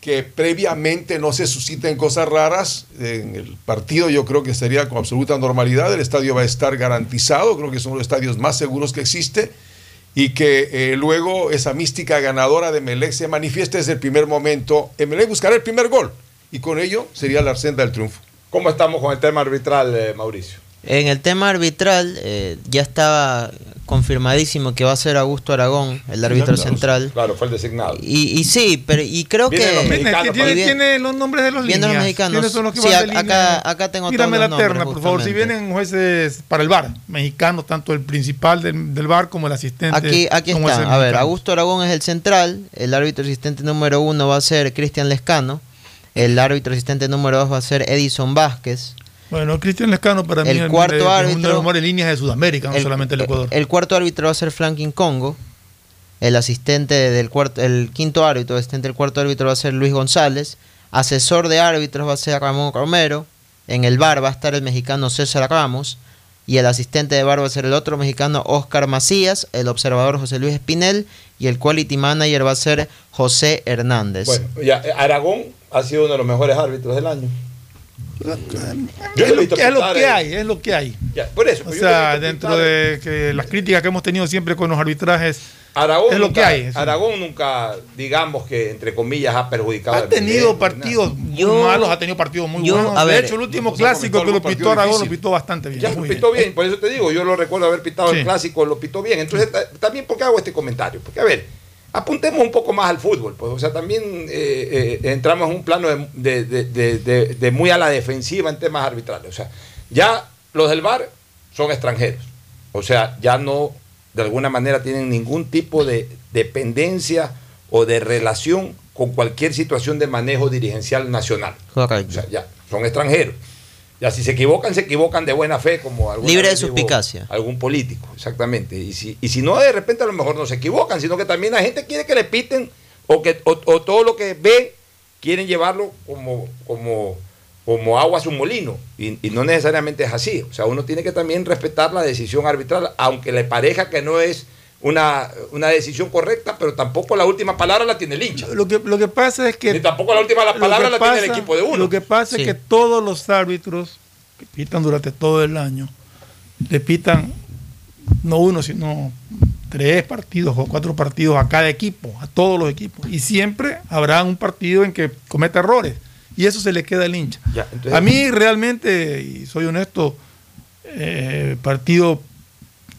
que previamente no se susciten cosas raras. En el partido yo creo que estaría con absoluta normalidad. El estadio va a estar garantizado, creo que son los estadios más seguros que existe. Y que eh, luego esa mística ganadora de Melec se manifieste desde el primer momento. Melec buscará el primer gol y con ello sería la senda del triunfo. ¿Cómo estamos con el tema arbitral, eh, Mauricio? En el tema arbitral eh, ya estaba confirmadísimo que va a ser Augusto Aragón, el árbitro Claro, central. Claro, fue el designado. Y, y sí, pero y creo Vienen que los Tiene, bien- tiene los nombres de los Viendo los líneas. mexicanos. ¿Quiénes son los que Sí, van de acá- línea? acá tengo Tírame todos la los terna, nombres, por favor. Si vienen jueces para el bar, mexicanos, tanto el principal del, del bar como el asistente. Aquí, aquí están. A ver. Augusto Aragón es el central. El árbitro asistente número uno va a ser Cristian Lescano. El árbitro asistente número dos va a ser Edison Vázquez. Bueno, Cristian Lescano para mí El es cuarto es uno de árbitro- los mejores líneas de Sudamérica, no El- solamente el Ecuador. El cuarto árbitro va a ser Franklin Congo. El asistente del cuarto, el quinto árbitro, el asistente del cuarto árbitro va a ser Luis González. Asesor de árbitros va a ser Ramón Romero. En el bar va a estar el mexicano César Ramos. Y el asistente de bar va a ser el otro mexicano Oscar Macías. El observador José Luis Espinel. Y el quality manager va a ser José Hernández. Bueno, ya, eh, Aragón ha sido uno de los mejores árbitros del año. Es, lo que, es lo pitar, que eh. hay, es lo que hay. Ya, por eso. O sea, dentro de que las críticas que hemos tenido siempre con los arbitrajes, Aragón es lo nunca, que hay. Aragón nunca, digamos que entre comillas, ha perjudicado. Ha tenido partidos malos, ha tenido partidos muy yo, buenos. a de hecho, el último clásico que lo pitó Aragón lo pitó bastante bien. Ya lo pitó bien. por eso te digo, yo lo recuerdo haber pitado Sí. el clásico, lo pitó bien. Entonces, ta- también, ¿por qué hago este comentario? Porque, a ver, apuntemos un poco más al fútbol. Pues, o sea, también eh, eh, entramos en un plano de, de- de- de- de- de muy a la defensiva en temas arbitrales. O sea, ya los del VAR son extranjeros. O sea, ya no, de alguna manera, tienen ningún tipo de dependencia o de relación con cualquier situación de manejo dirigencial nacional. Correcto. O sea, ya, son extranjeros. Ya si se equivocan, se equivocan de buena fe, como alguna Libre de suspicacia. Algún político, exactamente. Y si, y si no, de repente a lo mejor no se equivocan, sino que también la gente quiere que le piten o que o, o todo lo que ve quieren llevarlo como, como, como agua a su molino. Y, y no necesariamente es así. O sea, uno tiene que también respetar la decisión arbitral, aunque le parezca que no es una, una decisión correcta, pero tampoco la última palabra la tiene el hincha. Lo que, lo que pasa es que. Ni tampoco la última palabra la tiene el equipo de uno. Lo que pasa Sí. es que todos los árbitros que pitan durante todo el año, le pitan no uno, sino tres partidos o cuatro partidos a cada equipo, a todos los equipos. Y siempre habrá un partido en que cometa errores. Y eso se le queda al hincha. Ya, entonces- a mí realmente, y soy honesto, eh, partido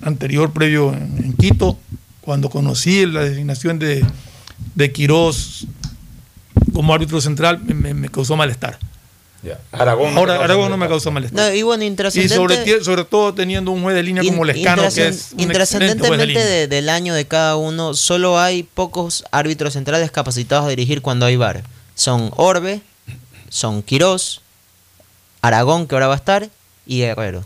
anterior, previo en, en Quito, cuando conocí la designación de, de Quirós como árbitro central, me, me- me causó malestar. Aragón. no Ahora, causa Aragón no me malestar. causó malestar. No, y bueno, y intrascendente. sobre, todo teniendo un juez de línea como Lescano, que es un de Intrascendentemente de- del año de cada uno, solo hay pocos árbitros centrales capacitados a dirigir cuando hay VAR. Son Orbe, son Quirós, Aragón, que ahora va a estar, y Guerrero.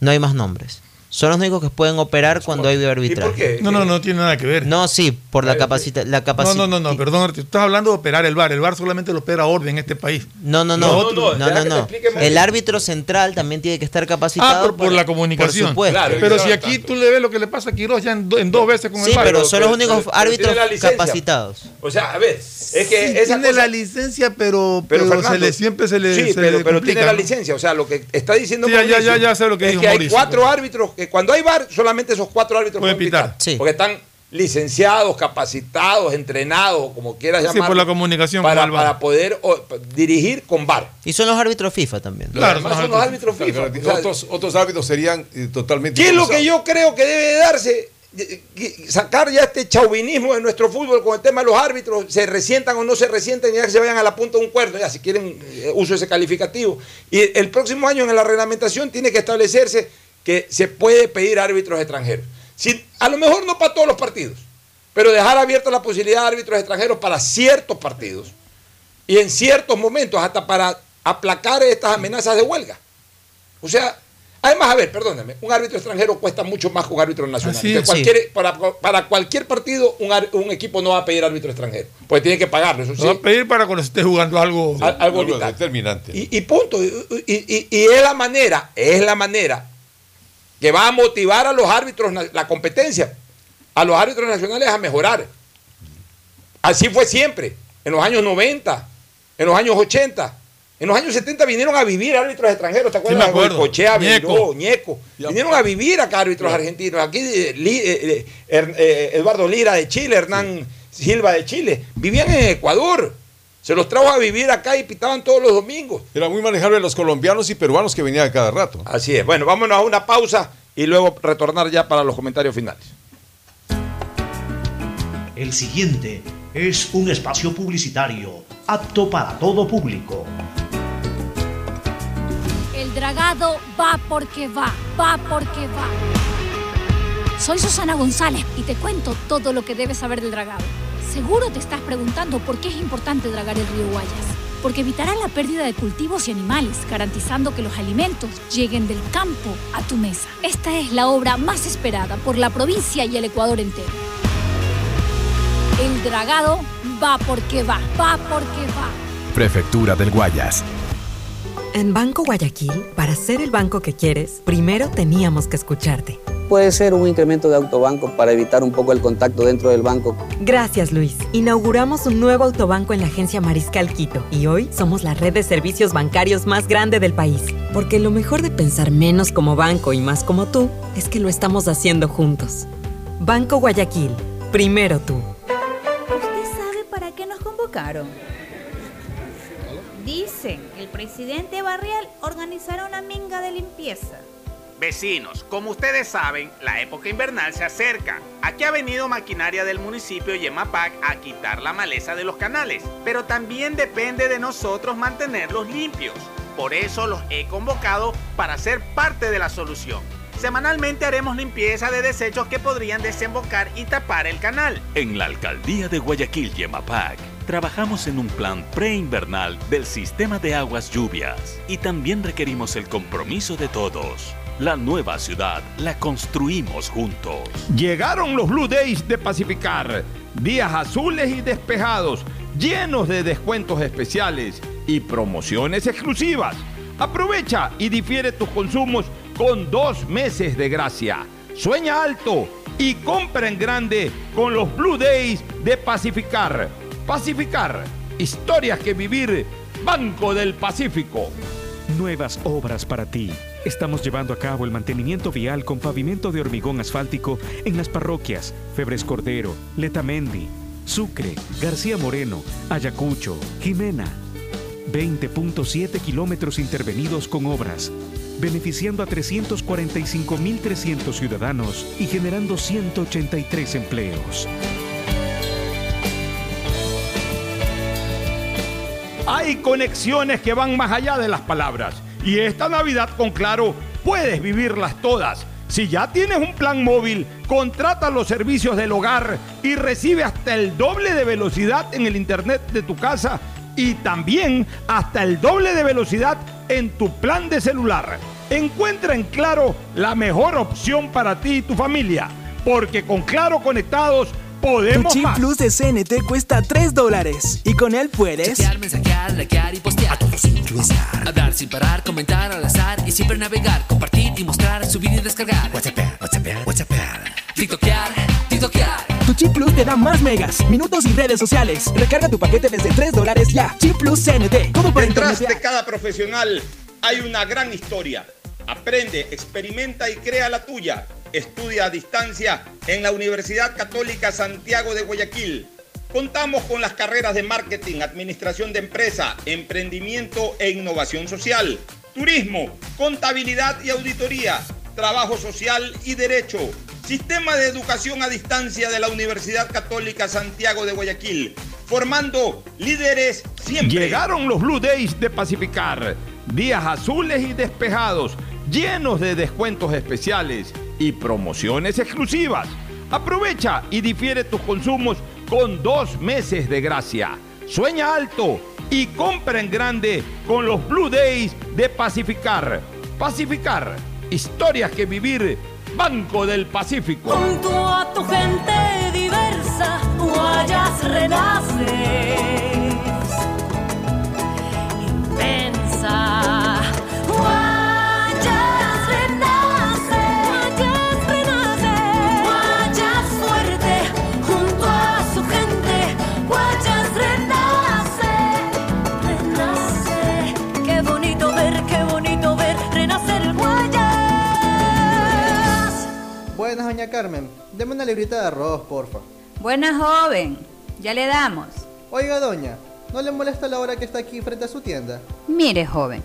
No hay más nombres. Son los únicos que pueden operar cuando hay arbitraje. No, no, no tiene nada que ver. No, sí, por la capacita la No, capacidad. no, no, no, perdón, te estás hablando de operar el VAR. El VAR solamente lo opera Orden en este país. No, no, no. No, otro- no, no. El árbitro central también tiene que estar capacitado. Ah, por, por para- la comunicación. Por supuesto. pero si aquí tú le ves lo que le pasa a Quirós ya en, do- en dos veces con Sí, el VAR. pero son los únicos árbitros capacitados. O sea, a ver, es que Sí, esa tiene cosa- la licencia, pero, Pero, pero, Fernando, se le, siempre se le. Sí, se pero, le pero tiene la ¿no? licencia. O sea, lo que está diciendo Sí, ya, ya, ya, ya sé lo que es dijo que hay cuatro árbitros que cuando hay VAR, solamente esos cuatro árbitros Pueden pueden pitar. pitar. Porque están licenciados, capacitados, entrenados, como quieras Sí, llamarlo. por la comunicación Para, con el VAR. para poder o, dirigir con VAR. Y son los árbitros FIFA también. Claro, Además son los árbitros FIFA. O sea, otros, otros árbitros serían eh, totalmente. ¿Qué es lo que yo creo que debe de darse? Eh, que- Sacar ya este chauvinismo de nuestro fútbol con el tema de los árbitros, se resientan o no se resientan, ya que se vayan a la punta de un cuerno, ya si quieren eh, uso ese calificativo. Y el próximo año en la reglamentación tiene que establecerse que se puede pedir árbitros extranjeros. Si, a lo mejor no para todos los partidos, pero dejar abierta la posibilidad de árbitros extranjeros para ciertos partidos y en ciertos momentos, hasta para aplacar estas amenazas de huelga. O sea, además, a ver, perdóname, un árbitro extranjero cuesta mucho más que un árbitro nacional. Así para, para cualquier partido, un, equipo no va a pedir árbitro extranjero, porque tiene que pagarlo, eso sí. Va a pedir para cuando se esté jugando algo. Al- algo Algo vital. determinante. Y, y punto. Y, y- y- y es la manera, es la manera que va a motivar a los árbitros la competencia. a los árbitros nacionales a mejorar. Así fue siempre, en los años 90, en los años 80. En los años 70 vinieron a vivir árbitros extranjeros, ¿te acuerdas? me acuerdo. Cochea, Ñeco. Ñeco. Vinieron a vivir acá árbitros argentinos. Aquí eh, eh, eh, eh, Eduardo Lira de Chile, Hernán Silva de Chile. Vivían en Ecuador. Se los trajo a vivir acá y pitaban todos los domingos. Era muy manejable los colombianos y peruanos que venían a cada rato. Así es. Bueno, vámonos a una pausa y luego retornar ya para los comentarios finales. El siguiente es un espacio publicitario apto para todo público. El dragado va porque va, va porque va. Soy Susana González y te cuento todo lo que debes saber del dragado. Seguro te estás preguntando por qué es importante dragar el río Guayas. Porque evitará la pérdida de cultivos y animales, garantizando que los alimentos lleguen del campo a tu mesa. Esta es la obra más esperada por la provincia y el Ecuador entero. El dragado va porque va, va porque va. Prefectura del Guayas. En Banco Guayaquil, para ser el banco que quieres, primero teníamos que escucharte. Puede ser un incremento de autobanco para evitar un poco el contacto dentro del banco. Gracias, Luis. Inauguramos un nuevo autobanco en la agencia Mariscal Quito y hoy somos la red de servicios bancarios más grande del país. Porque lo mejor de pensar menos como banco y más como tú es que lo estamos haciendo juntos. Banco Guayaquil, primero tú. ¿Usted sabe para qué nos convocaron? Dicen que el presidente Barrial organizará una minga de limpieza. Vecinos, como ustedes saben, la época invernal se acerca. Aquí ha venido maquinaria del municipio Yemapac a quitar la maleza de los canales, pero también depende de nosotros mantenerlos limpios. Por eso los he convocado para ser parte de la solución. Semanalmente haremos limpieza de desechos que podrían desembocar y tapar el canal. En la alcaldía de Guayaquil, Yemapac, trabajamos en un plan preinvernal del sistema de aguas lluvias y también requerimos el compromiso de todos. La nueva ciudad la construimos juntos. Llegaron los Blue Days de Pacificar. Días azules y despejados, llenos de descuentos especiales y promociones exclusivas. Aprovecha y difiere tus consumos con dos meses de gracia. Sueña alto y compra en grande con los Blue Days de Pacificar. Pacificar, historias que vivir, Banco del Pacífico. Nuevas obras para ti. Estamos llevando a cabo el mantenimiento vial con pavimento de hormigón asfáltico en las parroquias Febres Cordero, Letamendi, Sucre, García Moreno, Ayacucho, Jimena. 20.7 kilómetros intervenidos con obras, beneficiando a 345.300 ciudadanos y generando 183 empleos. Hay conexiones que van más allá de las palabras. Y esta Navidad con Claro puedes vivirlas todas. Si ya tienes un plan móvil, contrata los servicios del hogar y recibe hasta el doble de velocidad en el internet de tu casa y también hasta el doble de velocidad en tu plan de celular. Encuentra en Claro la mejor opción para ti y tu familia, porque con Claro conectados Tu chip más. plus de CNT cuesta 3 dólares y con él puedes Chatear, mensajear, likear y postear. A todos influenciar. Hablar sin parar, comentar al azar y siempre navegar. Compartir y mostrar, subir y descargar. WhatsApp, WhatsApp, WhatsApp. TikTokear, TikTokear. Tu chip plus te da más megas, minutos y redes sociales. Recarga tu paquete desde 3 dólares ya. Chip plus CNT. Todo por Detrás de cada profesional hay una gran historia. Aprende, experimenta y crea la tuya. Estudia a distancia en la Universidad Católica Santiago de Guayaquil. Contamos con las carreras de marketing, administración de empresa, emprendimiento e innovación social, turismo, contabilidad y auditoría, trabajo social y derecho. Sistema de educación a distancia de la Universidad Católica Santiago de Guayaquil, formando líderes siempre. Llegaron los Blue Days de Pacificar. Días azules y despejados, llenos de descuentos especiales y promociones exclusivas. Aprovecha y difiere tus consumos con dos meses de gracia. Sueña alto y compra en grande con los Blue Days de Pacificar. Pacificar, historias que vivir, Banco del Pacífico. Junto a tu gente diversa, Guayas renaces. Librita de arroz, porfa. Buena joven, ya le damos. Oiga, doña, ¿no le molesta la hora que está aquí frente a su tienda? Mire, joven,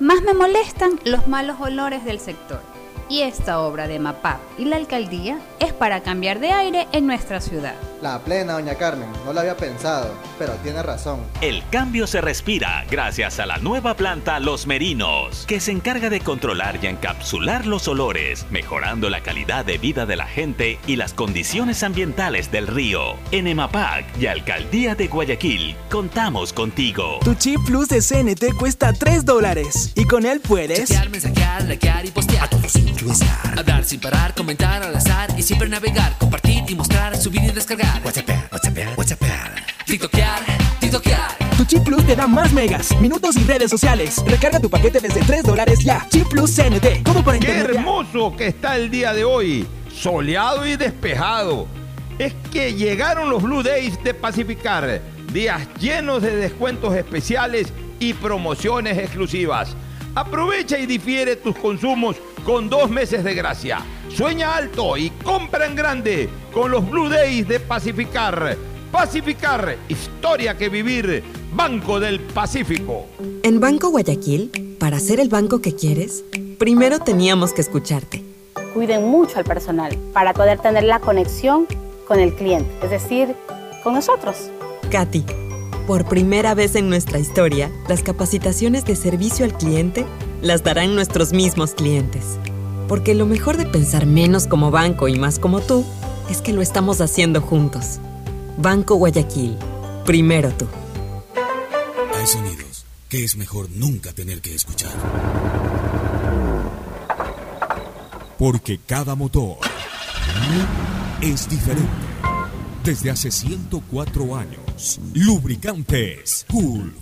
más me molestan los malos olores del sector. Y esta obra de MAPAP y la alcaldía es para cambiar de aire en nuestra ciudad. La plena, doña Carmen, no lo había pensado, pero tiene razón. El cambio se respira gracias a la nueva planta Los Merinos, que se encarga de controlar y encapsular los olores, mejorando la calidad de vida de la gente y las condiciones ambientales del río. En EMAPAC y Alcaldía de Guayaquil, contamos contigo. Tu chip plus de CNT cuesta 3 dólares y con él puedes Chatear, mensajear, likear y postear. A todos influenciar. Hablar sin parar, comentar al azar y siempre navegar, compartir y mostrar, subir y descargar. WhatsApp, WhatsApp, WhatsApp. TikTokear, TikTokear. Tu chip plus te da más megas, minutos y redes sociales. Recarga tu paquete desde 3 dólares ya. Chip plus CNT. ¿Cómo para Qué internet? hermoso que está el día de hoy, soleado y despejado. Es que llegaron los Blue Days de Pacificar, días llenos de descuentos especiales y promociones exclusivas. Aprovecha y difiere tus consumos con dos meses de gracia. Sueña alto y compra en grande con los Blue Days de Pacificar. Pacificar, historia que vivir, Banco del Pacífico. En Banco Guayaquil, para ser el banco que quieres, primero teníamos que escucharte. Cuiden mucho al personal para poder tener la conexión con el cliente, es decir, con nosotros. Katy, por primera vez en nuestra historia, las capacitaciones de servicio al cliente las darán nuestros mismos clientes. Porque lo mejor de pensar menos como banco y más como tú es que lo estamos haciendo juntos. Banco Guayaquil, primero tú. Hay sonidos que es mejor nunca tener que escuchar. Porque cada motor es diferente. Desde hace 104 años, Lubricantes Gulf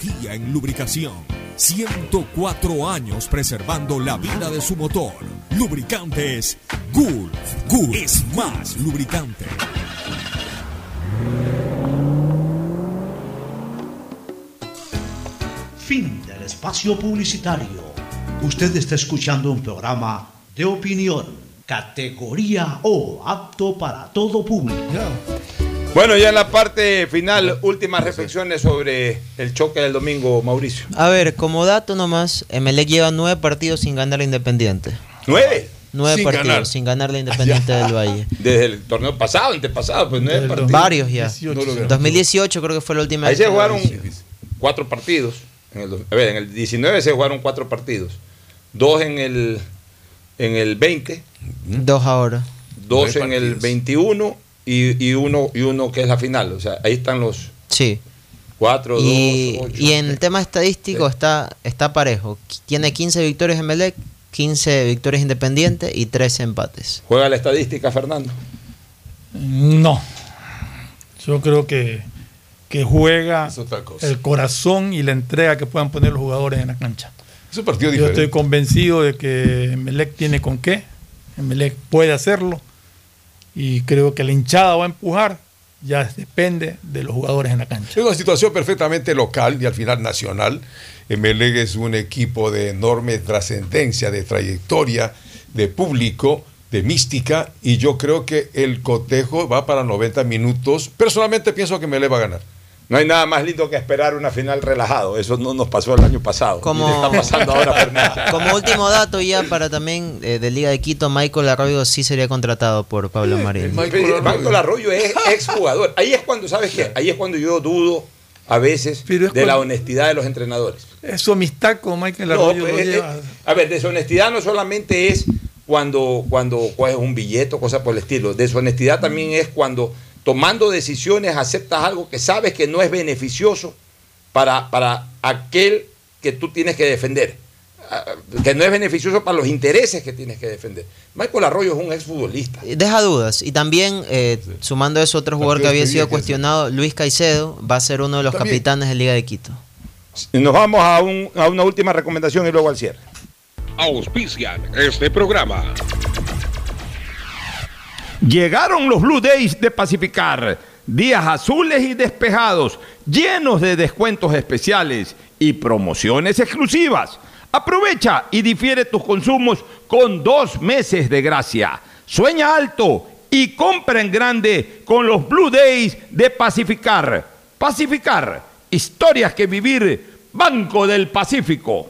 en lubricación. 104 años preservando la vida de su motor. Lubricantes Gulf. Gulf es más lubricante. Fin del espacio publicitario. Usted está escuchando un programa de opinión, categoría O, apto para todo público. Bueno, ya en la parte final, últimas reflexiones sobre el choque del domingo, Mauricio. A ver, como dato nomás, Emelec lleva nueve partidos sin ganar a Independiente. ¿Nueve? Nueve Sin partidos ganar. sin ganar la Independiente del Valle. Desde el torneo pasado, antepasado, pues nueve partidos. Varios ya. No lo veo. 2018 creo que fue la última Ahí se jugaron cuatro partidos. En el, dos- a ver, en el 19 se jugaron cuatro partidos. Dos en el, en el 20, Dos ahora. dos en el partidos. 21 y, y uno, y uno que es la final. O sea, ahí están los Sí. cuatro, Y, dos, ocho. y en el tema estadístico está, está parejo. Tiene 15 victorias Emelec, 15 victorias Independiente y 13 empates. ¿Juega la estadística, Fernando? No. Yo creo que, que juega el corazón y la entrega que puedan poner los jugadores en la cancha. Es un partido Yo diferente. estoy convencido de que Melec tiene con qué. Melec puede hacerlo. Y creo que la hinchada va a empujar. Ya depende de los jugadores en la cancha. Es una situación perfectamente local y al final nacional. Emelec es un equipo de enorme trascendencia, de trayectoria, de público, de mística, y yo creo que el cotejo va para 90 minutos. Personalmente pienso que Emelec va a ganar. No hay nada más lindo que esperar una final relajado. Eso no nos pasó el año pasado. Como- está pasando ahora. Como último dato ya para también eh, de Liga de Quito, Michael Arroyo sí sería contratado por Pablo Marín. Michael Arroyo. Arroyo es exjugador. Ahí es cuando, ¿sabes qué? Ahí es cuando yo dudo a veces de la honestidad de los entrenadores. Es su amistad con Michael No, Arroyo. pues, lo eh, lleva- eh, a ver, deshonestidad no solamente es cuando, cuando coges un billete o cosas por el estilo. Deshonestidad también es cuando tomando decisiones aceptas algo que sabes que no es beneficioso para, para aquel que tú tienes que defender. que no es beneficioso para los intereses que tienes que defender. Michael Arroyo es un exfutbolista. Deja dudas. Y también, eh, sumando a eso, otro jugador que había sido cuestionado, Luis Caicedo, va a ser uno de los También. capitanes de Liga de Quito. Nos vamos a, un- a una última recomendación y luego al cierre. Auspician este programa. Llegaron los Blue Days de Pacificar, días azules y despejados, llenos de descuentos especiales y promociones exclusivas. Aprovecha y difiere tus consumos con dos meses de gracia. Sueña alto y compra en grande con los Blue Days de Pacificar. Pacificar, historias que vivir, Banco del Pacífico.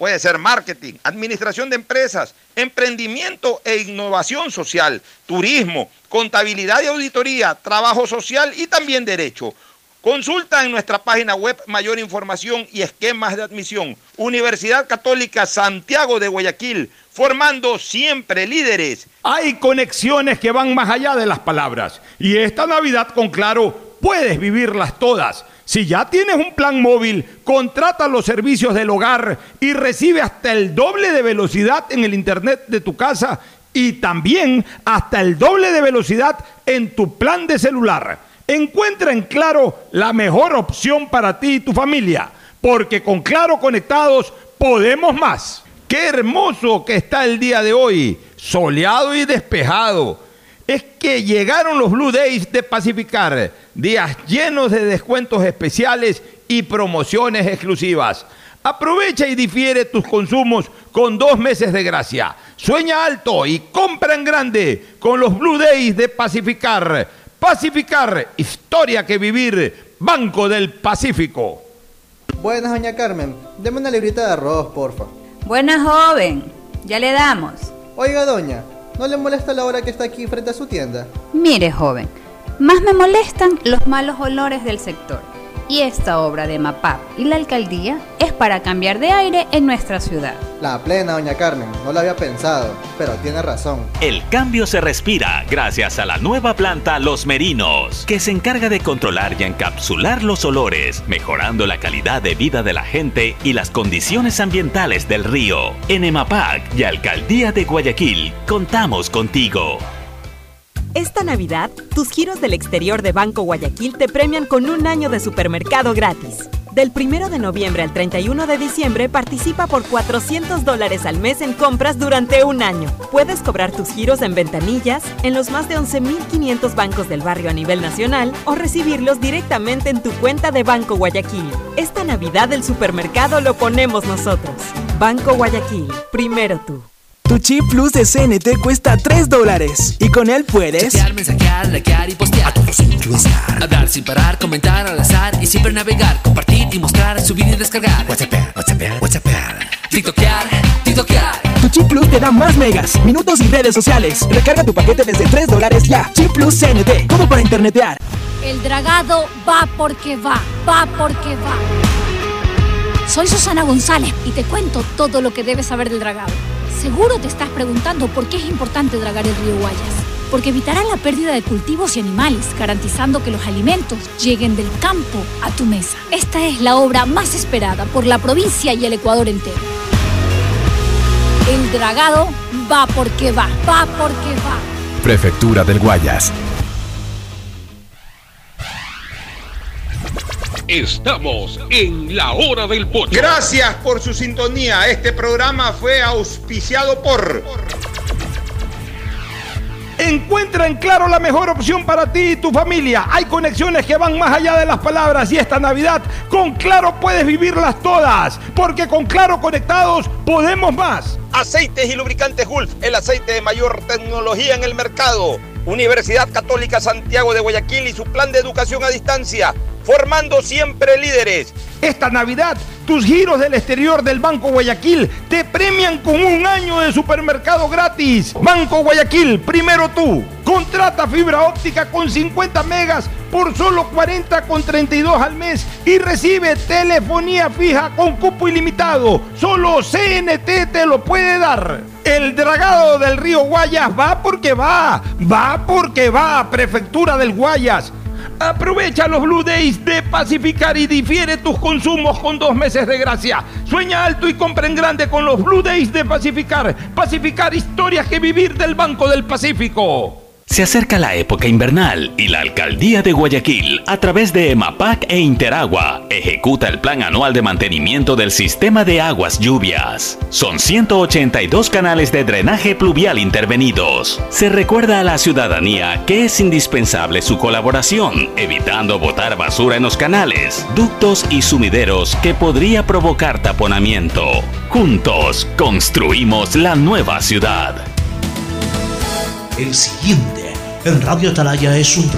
Puede ser marketing, administración de empresas, emprendimiento e innovación social, turismo, contabilidad y auditoría, trabajo social y también derecho. Consulta en nuestra página web mayor información y esquemas de admisión. Universidad Católica Santiago de Guayaquil, formando siempre líderes. Hay conexiones que van más allá de las palabras y esta Navidad con Claro puedes vivirlas todas. Si ya tienes un plan móvil, contrata los servicios del hogar y recibe hasta el doble de velocidad en el internet de tu casa y también hasta el doble de velocidad en tu plan de celular. Encuentra en Claro la mejor opción para ti y tu familia, porque con Claro conectados podemos más. Qué hermoso que está el día de hoy, soleado y despejado. Es que llegaron los Blue Days de Pacificar, días llenos de descuentos especiales y promociones exclusivas. Aprovecha y difiere tus consumos con dos meses de gracia. Sueña alto y compra en grande con los Blue Days de Pacificar. Pacificar, historia que vivir, Banco del Pacífico. Buenas, doña Carmen. Deme una librita de arroz, porfa. Buena joven, ya le damos. Oiga, doña, ¿no le molesta la hora que está aquí frente a su tienda? Mire, joven, más me molestan los malos olores del sector. Y esta obra de MAPAP y la alcaldía es para cambiar de aire en nuestra ciudad. La plena, doña Carmen. No lo había pensado, pero tiene razón. El cambio se respira gracias a la nueva planta Los Merinos, que se encarga de controlar y encapsular los olores, mejorando la calidad de vida de la gente y las condiciones ambientales del río. En EMAPAC y Alcaldía de Guayaquil, contamos contigo. Esta Navidad, tus giros del exterior de Banco Guayaquil te premian con un año de supermercado gratis. Del 1 de noviembre al 31 de diciembre participa por 400 dólares al mes en compras durante un año. Puedes cobrar tus giros en ventanillas, en los más de 11.500 bancos del barrio a nivel nacional o recibirlos directamente en tu cuenta de Banco Guayaquil. Esta Navidad el supermercado lo ponemos nosotros. Banco Guayaquil, primero tú. Tu chip plus de CNT cuesta 3 dólares y con él puedes Chatear, mensajear, likear y postear. A todos incluear. Hablar sin parar, comentar al azar y siempre navegar. Compartir y mostrar, subir y descargar. WhatsApp, WhatsApp, WhatsApp. TikTokear, TikTokear. Tu chip plus te da más megas, minutos y redes sociales. Recarga tu paquete desde 3 dólares ya. Chip plus CNT, como para internetear. El dragado va porque va, va porque va. Soy Susana González y te cuento todo lo que debes saber del dragado. Seguro te estás preguntando por qué es importante dragar el río Guayas. Porque evitará la pérdida de cultivos y animales, garantizando que los alimentos lleguen del campo a tu mesa. Esta es la obra más esperada por la provincia y el Ecuador entero. El dragado va porque va, va porque va. Prefectura del Guayas. Estamos en la hora del pocho. Gracias por su sintonía. Este programa fue auspiciado por... Encuentra en Claro la mejor opción para ti y tu familia. Hay conexiones que van más allá de las palabras y esta Navidad con Claro puedes vivirlas todas. Porque con Claro conectados podemos más. Aceites y lubricantes Gulf, el aceite de mayor tecnología en el mercado. Universidad Católica Santiago de Guayaquil y su plan de educación a distancia formando siempre líderes. Esta Navidad, tus giros del exterior del Banco Guayaquil te premian con un año de supermercado gratis. Banco Guayaquil, primero tú. Contrata fibra óptica con 50 megas por solo 40 con 32 al mes y recibe telefonía fija con cupo ilimitado. Solo CNT te lo puede dar. El dragado del río Guayas va porque va, va porque va, Prefectura del Guayas. Aprovecha los Blue Days de Pacificar y difiere tus consumos con dos meses de gracia. Sueña alto y compra en grande con los Blue Days de Pacificar. Pacificar historias que vivir del Banco del Pacífico. Se acerca la época invernal y la Alcaldía de Guayaquil, a través de EMAPAC e Interagua, ejecuta el Plan Anual de Mantenimiento del Sistema de Aguas Lluvias. Son 182 canales de drenaje pluvial intervenidos. Se recuerda a la ciudadanía que es indispensable su colaboración, evitando botar basura en los canales, ductos y sumideros que podría provocar taponamiento. Juntos, construimos la nueva ciudad. El siguiente en Radio Atalaya es un